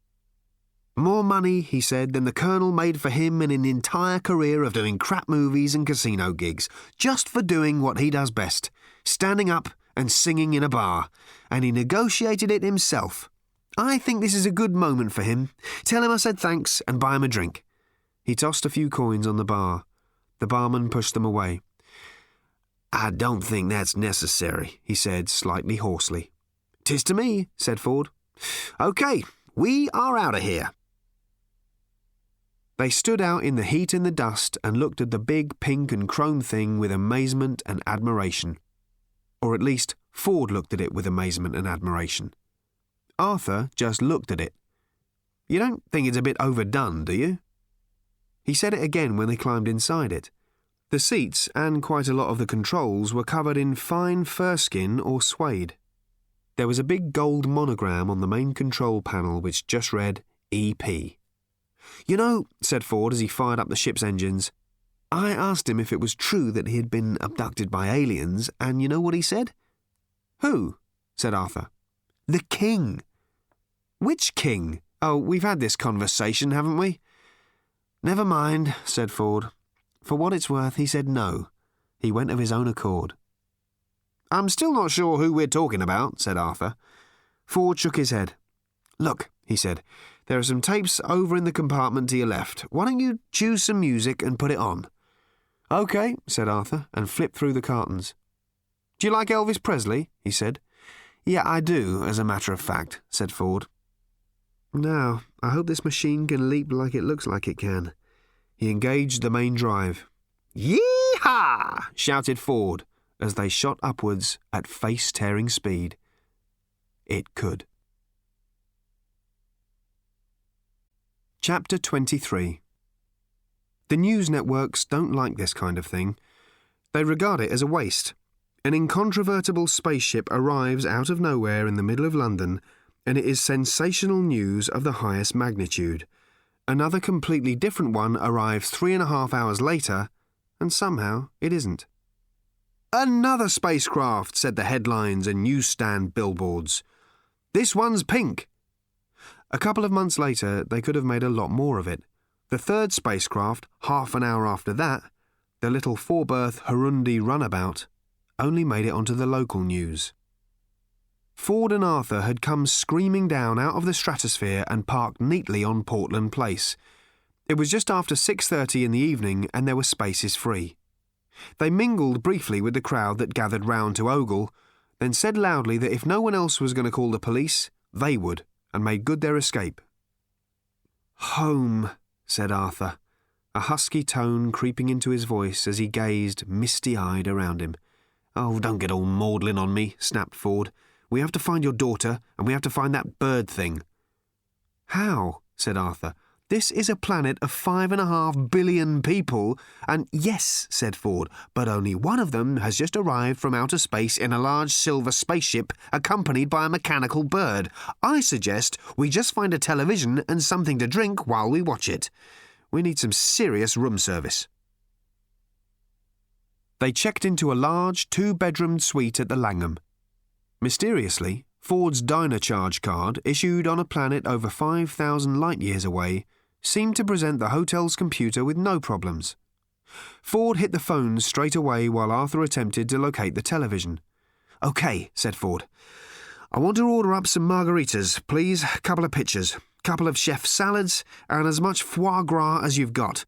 More money, he said, than the Colonel made for him in an entire career of doing crap movies and casino gigs, just for doing what he does best standing up and singing in a bar. And he negotiated it himself. I think this is a good moment for him. Tell him I said thanks and buy him a drink. He tossed a few coins on the bar. The barman pushed them away. I don't think that's necessary, he said, slightly hoarsely. Tis to me, said Ford. OK, we are out of here. They stood out in the heat and the dust and looked at the big pink and chrome thing with amazement and admiration. Or at least, Ford looked at it with amazement and admiration. Arthur just looked at it. You don't think it's a bit overdone, do you? He said it again when they climbed inside it. The seats and quite a lot of the controls were covered in fine fur skin or suede. There was a big gold monogram on the main control panel which just read EP. You know, said Ford as he fired up the ship's engines, I asked him if it was true that he had been abducted by aliens, and you know what he said? Who? said Arthur. The king. Which king? Oh, we've had this conversation, haven't we? Never mind, said Ford. For what it's worth, he said no. He went of his own accord. I'm still not sure who we're talking about, said Arthur. Ford shook his head. Look, he said, there are some tapes over in the compartment to your left. Why don't you choose some music and put it on? OK, said Arthur, and flipped through the cartons. Do you like Elvis Presley? he said. Yeah, I do, as a matter of fact, said Ford. Now, I hope this machine can leap like it looks like it can. He engaged the main drive. Yee-haw! shouted Ford as they shot upwards at face tearing speed. It could. Chapter 23 The news networks don't like this kind of thing. They regard it as a waste. An incontrovertible spaceship arrives out of nowhere in the middle of London, and it is sensational news of the highest magnitude. Another completely different one arrives three and a half hours later, and somehow it isn't. Another spacecraft, said the headlines and newsstand billboards. This one's pink. A couple of months later, they could have made a lot more of it. The third spacecraft, half an hour after that, the little four berth Hrundi runabout, only made it onto the local news. Ford and Arthur had come screaming down out of the stratosphere and parked neatly on Portland Place. It was just after 6:30 in the evening and there were spaces free. They mingled briefly with the crowd that gathered round to ogle, then said loudly that if no one else was going to call the police, they would and made good their escape. Home, said Arthur, a husky tone creeping into his voice as he gazed misty eyed around him. Oh, don't get all maudlin on me, snapped Ford. We have to find your daughter, and we have to find that bird thing. How? said Arthur. This is a planet of five and a half billion people, and yes, said Ford, but only one of them has just arrived from outer space in a large silver spaceship accompanied by a mechanical bird. I suggest we just find a television and something to drink while we watch it. We need some serious room service. They checked into a large two bedroomed suite at the Langham. Mysteriously, Ford's Dine-O-Charge card, issued on a planet over 5,000 light years away, seemed to present the hotel's computer with no problems. Ford hit the phone straight away while Arthur attempted to locate the television. OK, said Ford. I want to order up some margaritas, please, a couple of pitchers, a couple of chef salads, and as much foie gras as you've got.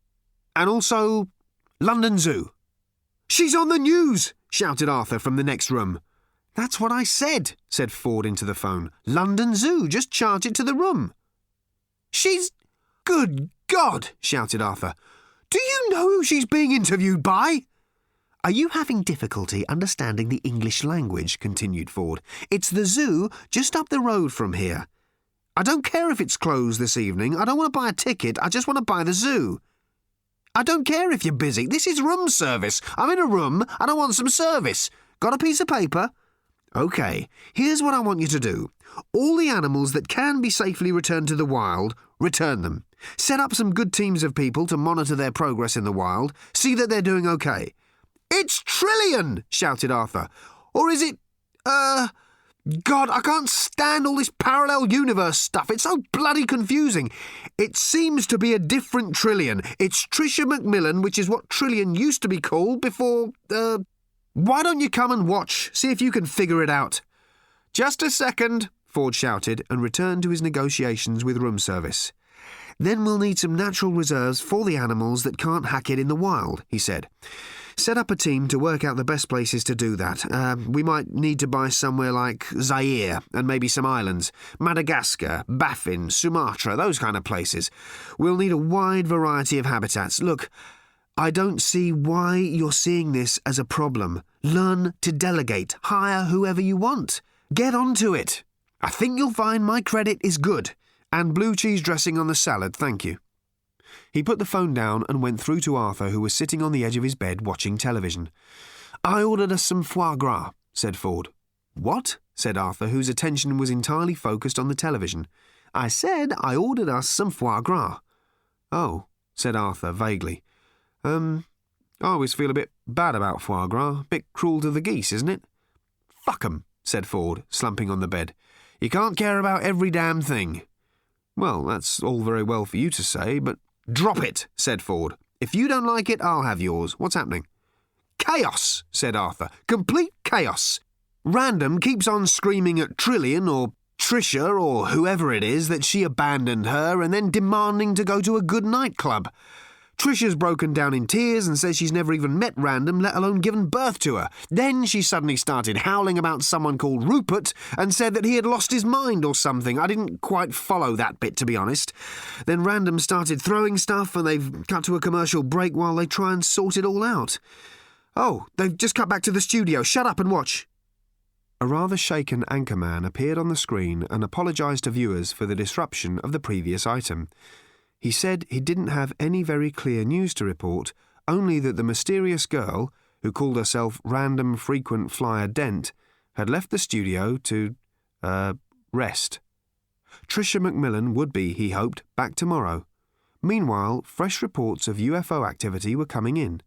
And also London Zoo. She's on the news, shouted Arthur from the next room. That's what I said, said Ford into the phone. London Zoo, just charge it to the room. She's Good God! shouted Arthur. Do you know who she's being interviewed by? Are you having difficulty understanding the English language? continued Ford. It's the zoo just up the road from here. I don't care if it's closed this evening. I don't want to buy a ticket. I just want to buy the zoo. I don't care if you're busy. This is room service. I'm in a room and I want some service. Got a piece of paper? OK, here's what I want you to do. All the animals that can be safely returned to the wild, return them. Set up some good teams of people to monitor their progress in the wild, see that they're doing okay. It's Trillian! shouted Arthur. Or is it. Uh. God, I can't stand all this parallel universe stuff. It's so bloody confusing. It seems to be a different Trillian. It's Tricia McMillan, which is what Trillian used to be called before. Uh. Why don't you come and watch? See if you can figure it out. Just a second, Ford shouted and returned to his negotiations with room service. Then we'll need some natural reserves for the animals that can't hack it in the wild, he said. Set up a team to work out the best places to do that. Uh, we might need to buy somewhere like Zaire and maybe some islands. Madagascar, Baffin, Sumatra, those kind of places. We'll need a wide variety of habitats. Look, I don't see why you're seeing this as a problem. Learn to delegate. Hire whoever you want. Get on to it. I think you'll find my credit is good. And blue cheese dressing on the salad, thank you. He put the phone down and went through to Arthur, who was sitting on the edge of his bed watching television. I ordered us some foie gras, said Ford. What? said Arthur, whose attention was entirely focused on the television. I said I ordered us some foie gras. Oh, said Arthur vaguely. Um, I always feel a bit bad about foie gras. A Bit cruel to the geese, isn't it? Fuck 'em, said Ford, slumping on the bed. You can't care about every damn thing. Well, that's all very well for you to say, but. Drop it, said Ford. If you don't like it, I'll have yours. What's happening? Chaos, said Arthur. Complete chaos. Random keeps on screaming at Trillian or Tricia or whoever it is that she abandoned her and then demanding to go to a good nightclub. Tricia's broken down in tears and says she's never even met Random, let alone given birth to her. Then she suddenly started howling about someone called Rupert and said that he had lost his mind or something. I didn't quite follow that bit, to be honest. Then Random started throwing stuff and they've cut to a commercial break while they try and sort it all out. Oh, they've just cut back to the studio. Shut up and watch. A rather shaken anchorman appeared on the screen and apologised to viewers for the disruption of the previous item. He said he didn't have any very clear news to report, only that the mysterious girl, who called herself Random Frequent Flyer Dent, had left the studio to, uh, rest. Tricia McMillan would be, he hoped, back tomorrow. Meanwhile, fresh reports of UFO activity were coming in.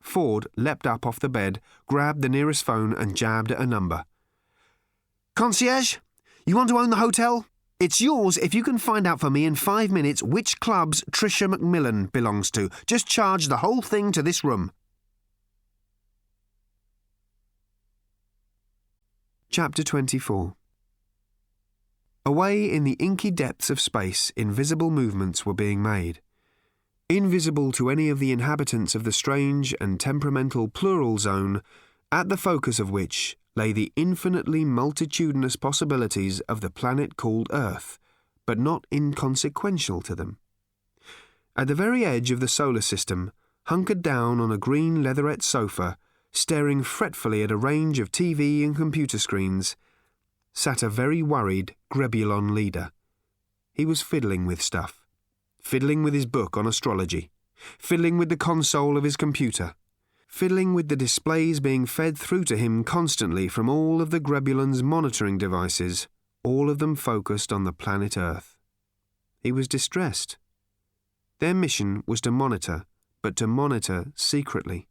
Ford leapt up off the bed, grabbed the nearest phone, and jabbed at a number. Concierge? You want to own the hotel? It's yours if you can find out for me in five minutes which clubs Tricia McMillan belongs to. Just charge the whole thing to this room. Chapter 24 Away in the inky depths of space, invisible movements were being made. Invisible to any of the inhabitants of the strange and temperamental plural zone, at the focus of which lay the infinitely multitudinous possibilities of the planet called Earth, but not inconsequential to them. At the very edge of the solar system, hunkered down on a green leatherette sofa, staring fretfully at a range of TV and computer screens, sat a very worried Grebulon leader. He was fiddling with stuff, fiddling with his book on astrology, fiddling with the console of his computer fiddling with the displays being fed through to him constantly from all of the Grebulon's monitoring devices, all of them focused on the planet Earth. He was distressed. Their mission was to monitor, but to monitor secretly.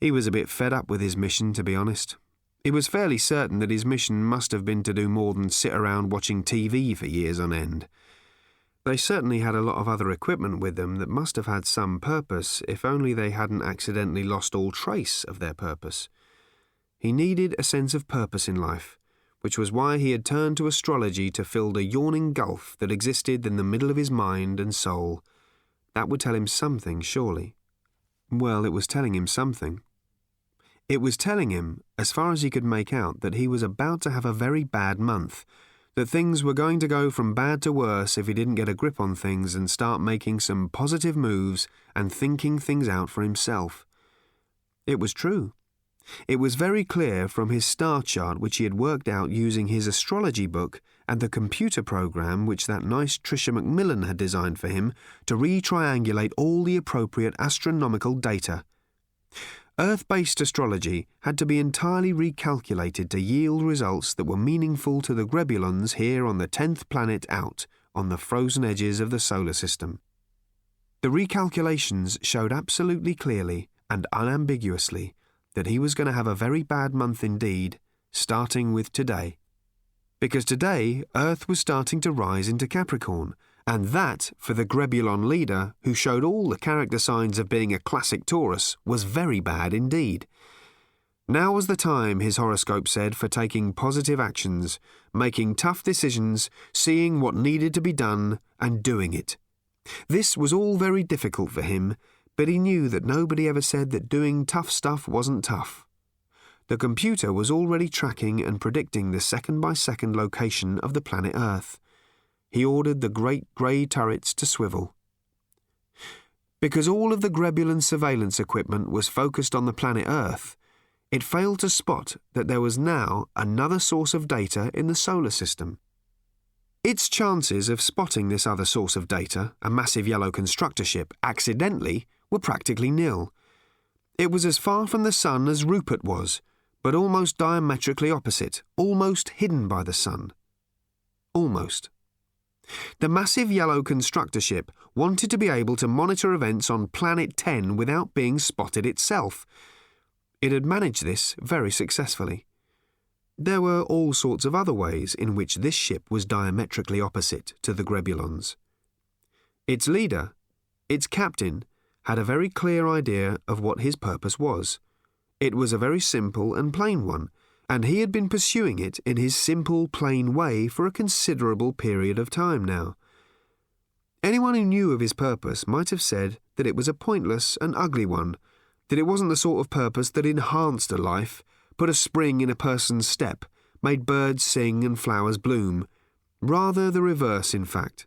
He was a bit fed up with his mission, to be honest. He was fairly certain that his mission must have been to do more than sit around watching TV for years on end. They certainly had a lot of other equipment with them that must have had some purpose, if only they hadn't accidentally lost all trace of their purpose. He needed a sense of purpose in life, which was why he had turned to astrology to fill the yawning gulf that existed in the middle of his mind and soul. That would tell him something, surely. Well, it was telling him something. It was telling him, as far as he could make out, that he was about to have a very bad month that things were going to go from bad to worse if he didn't get a grip on things and start making some positive moves and thinking things out for himself. It was true. It was very clear from his star chart, which he had worked out using his astrology book and the computer program which that nice Tricia McMillan had designed for him to re-triangulate all the appropriate astronomical data. Earth based astrology had to be entirely recalculated to yield results that were meaningful to the Grebulons here on the tenth planet out, on the frozen edges of the solar system. The recalculations showed absolutely clearly and unambiguously that he was going to have a very bad month indeed, starting with today. Because today, Earth was starting to rise into Capricorn, and that, for the Grebulon leader, who showed all the character signs of being a classic Taurus, was very bad indeed. Now was the time, his horoscope said, for taking positive actions, making tough decisions, seeing what needed to be done, and doing it. This was all very difficult for him, but he knew that nobody ever said that doing tough stuff wasn't tough. The computer was already tracking and predicting the second by second location of the planet Earth. He ordered the great grey turrets to swivel. Because all of the Grebulon surveillance equipment was focused on the planet Earth, it failed to spot that there was now another source of data in the solar system. Its chances of spotting this other source of data, a massive yellow constructor ship, accidentally were practically nil. It was as far from the sun as Rupert was, but almost diametrically opposite, almost hidden by the sun. Almost. The massive yellow constructor ship wanted to be able to monitor events on Planet 10 without being spotted itself. It had managed this very successfully. There were all sorts of other ways in which this ship was diametrically opposite to the Grebulons. Its leader, its captain, had a very clear idea of what his purpose was. It was a very simple and plain one, and he had been pursuing it in his simple, plain way for a considerable period of time now. Anyone who knew of his purpose might have said that it was a pointless and ugly one, that it wasn't the sort of purpose that enhanced a life, put a spring in a person's step, made birds sing and flowers bloom. Rather the reverse, in fact.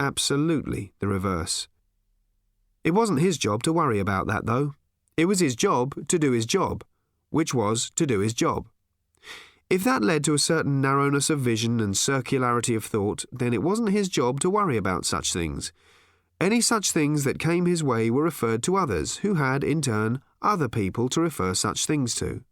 Absolutely the reverse. It wasn't his job to worry about that, though. It was his job to do his job, which was to do his job. If that led to a certain narrowness of vision and circularity of thought, then it wasn't his job to worry about such things. Any such things that came his way were referred to others, who had, in turn, other people to refer such things to.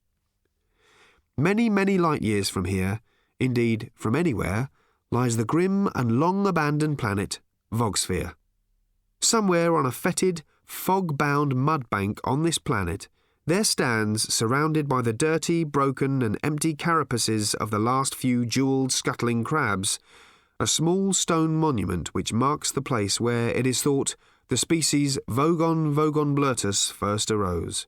Many, many light years from here, indeed from anywhere, lies the grim and long abandoned planet, Vogsphere. Somewhere on a fetid, fog bound mud bank on this planet, there stands, surrounded by the dirty, broken, and empty carapaces of the last few jewelled scuttling crabs, a small stone monument which marks the place where it is thought the species Vogon vogonblurtus first arose.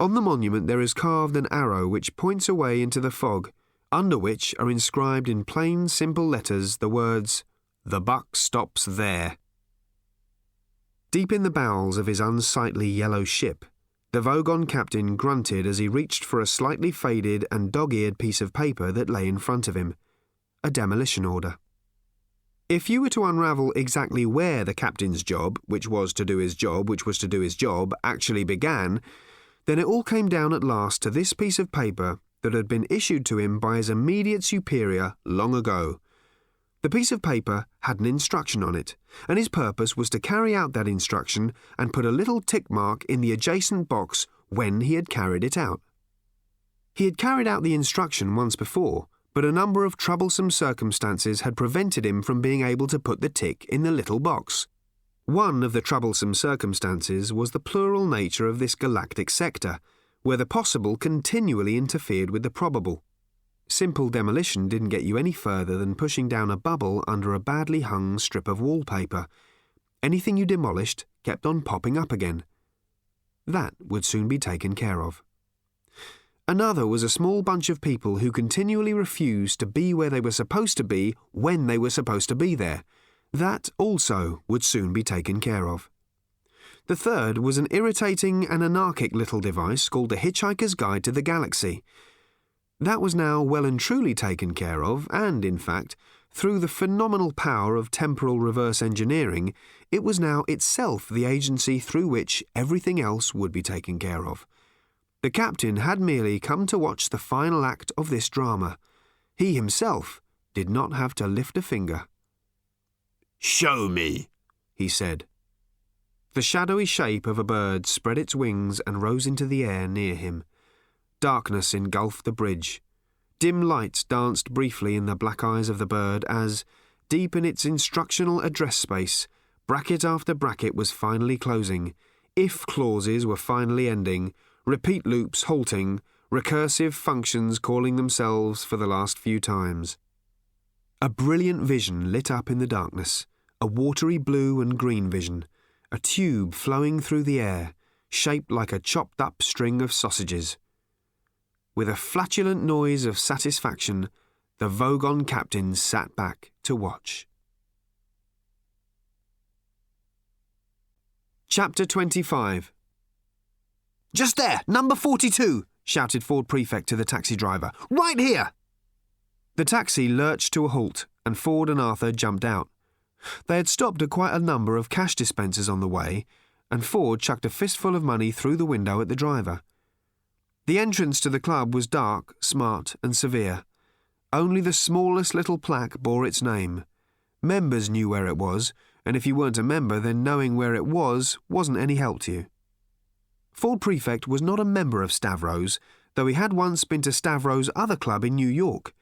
On the monument there is carved an arrow which points away into the fog, under which are inscribed in plain, simple letters the words, The buck stops there. Deep in the bowels of his unsightly yellow ship, the Vogon captain grunted as he reached for a slightly faded and dog eared piece of paper that lay in front of him a demolition order. If you were to unravel exactly where the captain's job, which was to do his job, which was to do his job, actually began, then it all came down at last to this piece of paper that had been issued to him by his immediate superior long ago the piece of paper had an instruction on it, and his purpose was to carry out that instruction and put a little tick mark in the adjacent box when he had carried it out. He had carried out the instruction once before, but a number of troublesome circumstances had prevented him from being able to put the tick in the little box. One of the troublesome circumstances was the plural nature of this galactic sector, where the possible continually interfered with the probable. Simple demolition didn't get you any further than pushing down a bubble under a badly hung strip of wallpaper. Anything you demolished kept on popping up again. That would soon be taken care of. Another was a small bunch of people who continually refused to be where they were supposed to be when they were supposed to be there. That also would soon be taken care of. The third was an irritating and anarchic little device called the Hitchhiker's Guide to the Galaxy. That was now well and truly taken care of, and, in fact, through the phenomenal power of temporal reverse engineering, it was now itself the agency through which everything else would be taken care of. The captain had merely come to watch the final act of this drama. He himself did not have to lift a finger. Show me, he said. The shadowy shape of a bird spread its wings and rose into the air near him. Darkness engulfed the bridge. Dim lights danced briefly in the black eyes of the bird as, deep in its instructional address space, bracket after bracket was finally closing, if clauses were finally ending, repeat loops halting, recursive functions calling themselves for the last few times. A brilliant vision lit up in the darkness, a watery blue and green vision, a tube flowing through the air, shaped like a chopped up string of sausages. With a flatulent noise of satisfaction, the Vogon captain sat back to watch. Chapter 25 Just there, number 42, shouted Ford Prefect to the taxi driver. Right here! The taxi lurched to a halt, and Ford and Arthur jumped out. They had stopped at quite a number of cash dispensers on the way, and Ford chucked a fistful of money through the window at the driver. The entrance to the club was dark, smart, and severe. Only the smallest little plaque bore its name. Members knew where it was, and if you weren't a member, then knowing where it was wasn't any help to you. Ford Prefect was not a member of Stavros, though he had once been to Stavros' other club in New York.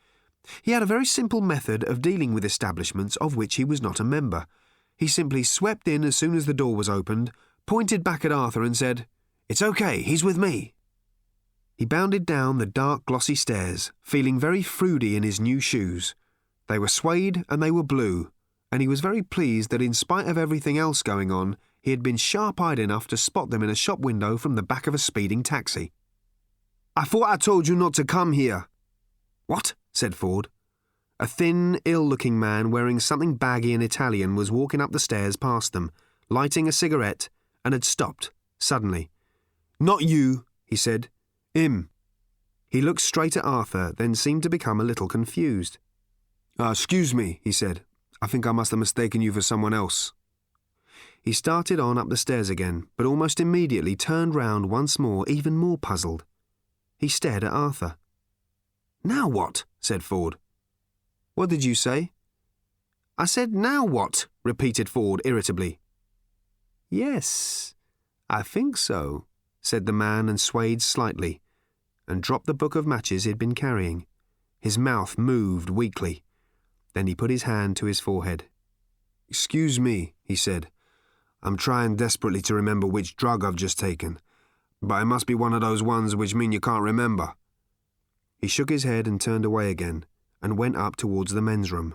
He had a very simple method of dealing with establishments of which he was not a member. He simply swept in as soon as the door was opened, pointed back at Arthur, and said, It's okay, he's with me. He bounded down the dark, glossy stairs, feeling very fruity in his new shoes. They were suede and they were blue, and he was very pleased that in spite of everything else going on, he had been sharp eyed enough to spot them in a shop window from the back of a speeding taxi. I thought I told you not to come here. What? said Ford. A thin, ill looking man wearing something baggy and Italian was walking up the stairs past them, lighting a cigarette, and had stopped, suddenly. Not you, he said. Him. He looked straight at Arthur, then seemed to become a little confused. Uh, excuse me, he said. I think I must have mistaken you for someone else. He started on up the stairs again, but almost immediately turned round once more, even more puzzled. He stared at Arthur. Now what? said Ford. What did you say? I said, now what? repeated Ford irritably. Yes, I think so, said the man and swayed slightly, and dropped the book of matches he'd been carrying. His mouth moved weakly. Then he put his hand to his forehead. Excuse me, he said. I'm trying desperately to remember which drug I've just taken, but it must be one of those ones which mean you can't remember. He shook his head and turned away again, and went up towards the men's room.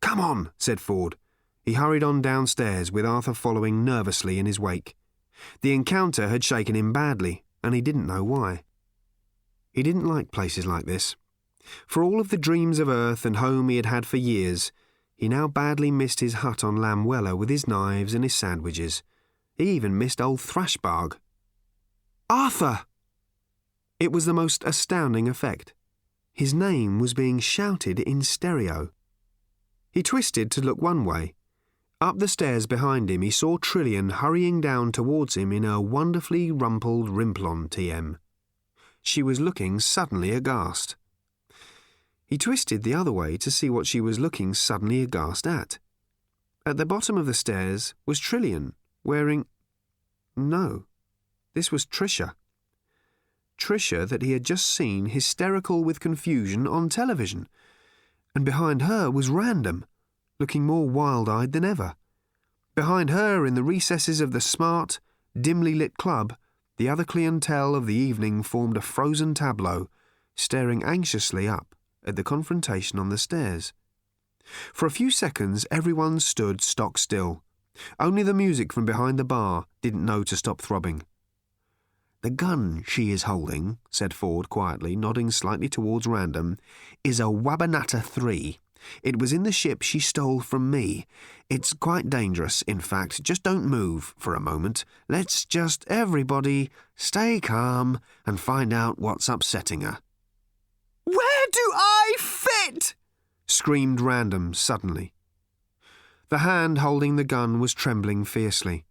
Come on, said Ford. He hurried on downstairs, with Arthur following nervously in his wake. The encounter had shaken him badly, and he didn't know why. He didn't like places like this. For all of the dreams of earth and home he had had for years, he now badly missed his hut on Lamuella with his knives and his sandwiches. He even missed old Thrashbarg. Arthur! It was the most astounding effect. His name was being shouted in stereo. He twisted to look one way. Up the stairs behind him, he saw Trillian hurrying down towards him in her wonderfully rumpled Rymplon TM. She was looking suddenly aghast. He twisted the other way to see what she was looking suddenly aghast at. At the bottom of the stairs was Trillian, wearing. No, this was Tricia. Tricia that he had just seen hysterical with confusion on television. And behind her was Random, looking more wild eyed than ever. Behind her, in the recesses of the smart, dimly lit club, the other clientele of the evening formed a frozen tableau, staring anxiously up at the confrontation on the stairs. For a few seconds, everyone stood stock still. Only the music from behind the bar didn't know to stop throbbing. The gun she is holding, said Ford quietly, nodding slightly towards Random, is a Wabanata 3. It was in the ship she stole from me. It's quite dangerous, in fact. Just don't move for a moment. Let's just, everybody, stay calm and find out what's upsetting her. Where do I fit? screamed Random suddenly. The hand holding the gun was trembling fiercely.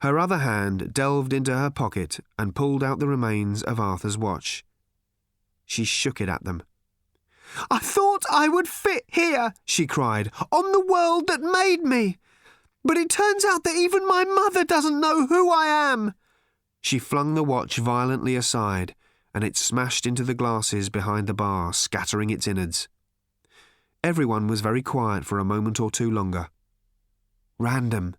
Her other hand delved into her pocket and pulled out the remains of Arthur's watch. She shook it at them. I thought I would fit here, she cried, on the world that made me. But it turns out that even my mother doesn't know who I am. She flung the watch violently aside, and it smashed into the glasses behind the bar, scattering its innards. Everyone was very quiet for a moment or two longer. Random,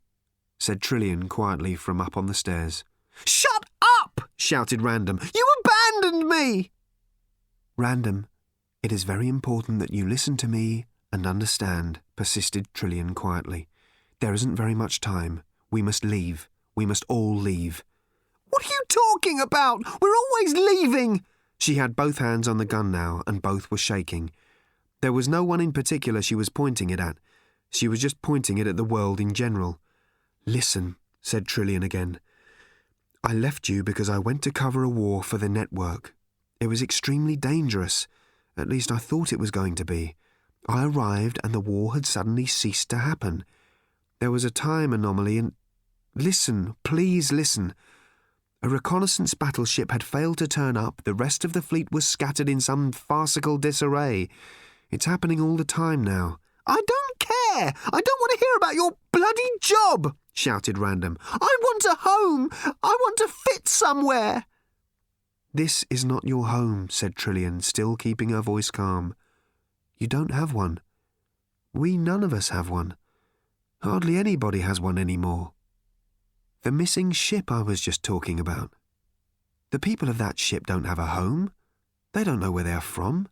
said Trillian quietly from up on the stairs. Shut up! shouted Random. You abandoned me! Random, it is very important that you listen to me and understand, persisted Trillian quietly. There isn't very much time. We must leave. We must all leave. What are you talking about? We're always leaving! She had both hands on the gun now, and both were shaking. There was no one in particular she was pointing it at. She was just pointing it at the world in general. Listen, said Trillian again. I left you because I went to cover a war for the network. It was extremely dangerous. At least I thought it was going to be. I arrived and the war had suddenly ceased to happen. There was a time anomaly and. Listen, please listen. A reconnaissance battleship had failed to turn up, the rest of the fleet was scattered in some farcical disarray. It's happening all the time now. I don't care! I don't want to hear about your bloody job! shouted Random. I want a home! I want to fit somewhere! This is not your home, said Trillian, still keeping her voice calm. You don't have one. We none of us have one. Hardly anybody has one any more. The missing ship I was just talking about. The people of that ship don't have a home. They don't know where they are from.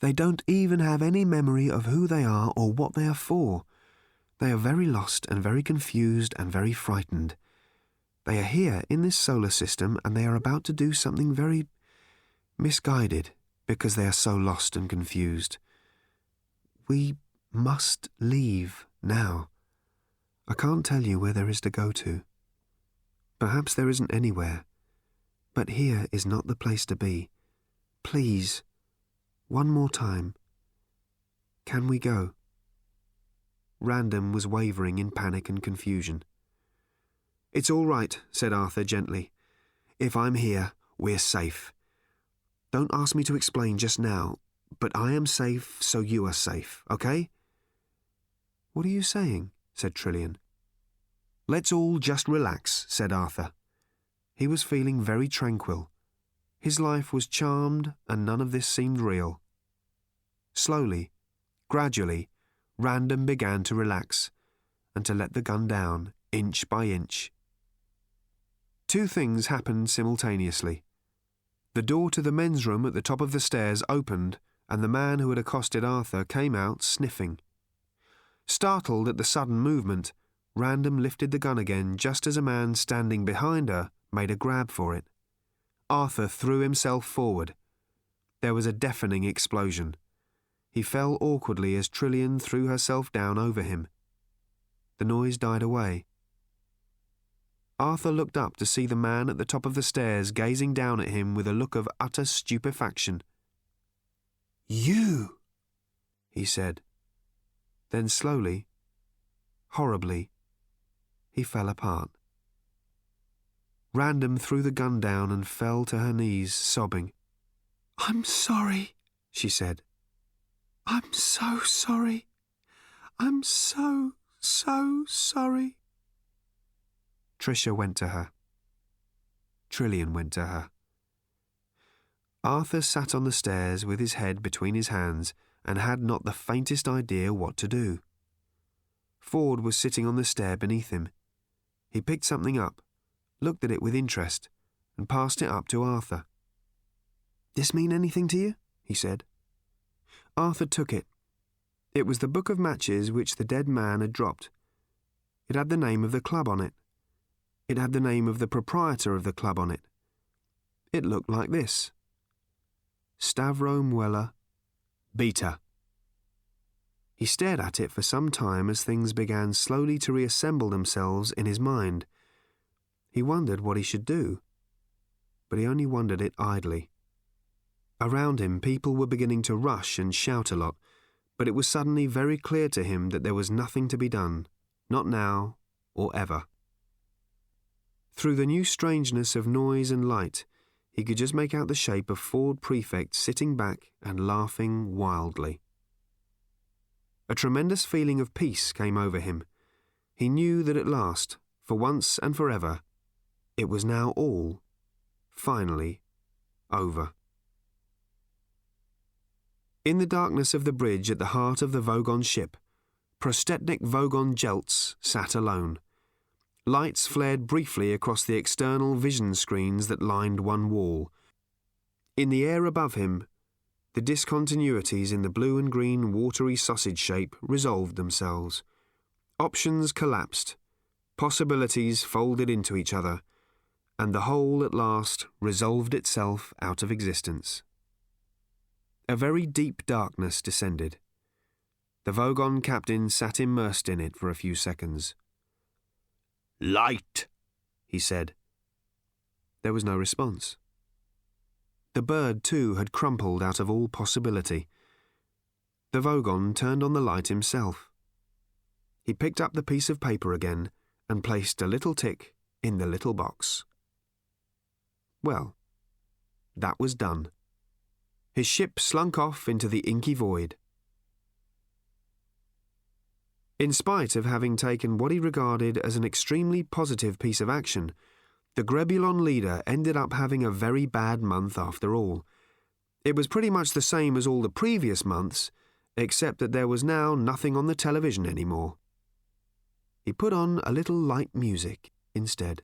They don't even have any memory of who they are or what they are for. They are very lost and very confused and very frightened. They are here in this solar system and they are about to do something very misguided because they are so lost and confused. We must leave now. I can't tell you where there is to go to. Perhaps there isn't anywhere. But here is not the place to be. Please, one more time. Can we go? Random was wavering in panic and confusion. It's all right, said Arthur gently. If I'm here, we're safe. Don't ask me to explain just now, but I am safe, so you are safe, okay? What are you saying? said Trillian. Let's all just relax, said Arthur. He was feeling very tranquil. His life was charmed, and none of this seemed real. Slowly, gradually, Random began to relax and to let the gun down, inch by inch. Two things happened simultaneously. The door to the men's room at the top of the stairs opened, and the man who had accosted Arthur came out sniffing. Startled at the sudden movement, Random lifted the gun again just as a man standing behind her made a grab for it. Arthur threw himself forward. There was a deafening explosion. He fell awkwardly as Trillian threw herself down over him. The noise died away. Arthur looked up to see the man at the top of the stairs gazing down at him with a look of utter stupefaction. You! he said. Then slowly, horribly, he fell apart. Random threw the gun down and fell to her knees, sobbing. I'm sorry, she said. I'm so sorry. I'm so, so sorry. Tricia went to her. Trillian went to her. Arthur sat on the stairs with his head between his hands and had not the faintest idea what to do. Ford was sitting on the stair beneath him. He picked something up, looked at it with interest, and passed it up to Arthur. This mean anything to you? he said. Arthur took it. It was the book of matches which the dead man had dropped. It had the name of the club on it. It had the name of the proprietor of the club on it. It looked like this Stavro Mueller, Beta. He stared at it for some time as things began slowly to reassemble themselves in his mind. He wondered what he should do, but he only wondered it idly. Around him, people were beginning to rush and shout a lot, but it was suddenly very clear to him that there was nothing to be done, not now or ever. Through the new strangeness of noise and light, he could just make out the shape of Ford Prefect sitting back and laughing wildly. A tremendous feeling of peace came over him. He knew that at last, for once and forever, it was now all, finally, over. In the darkness of the bridge at the heart of the Vogon ship, Prostetnic Vogon Jeltz sat alone. Lights flared briefly across the external vision screens that lined one wall. In the air above him, the discontinuities in the blue and green watery sausage shape resolved themselves. Options collapsed, possibilities folded into each other, and the whole at last resolved itself out of existence. A very deep darkness descended. The Vogon captain sat immersed in it for a few seconds. Light, he said. There was no response. The bird, too, had crumpled out of all possibility. The Vogon turned on the light himself. He picked up the piece of paper again and placed a little tick in the little box. Well, that was done. His ship slunk off into the inky void. In spite of having taken what he regarded as an extremely positive piece of action, the Grebulon leader ended up having a very bad month after all. It was pretty much the same as all the previous months, except that there was now nothing on the television anymore. He put on a little light music instead.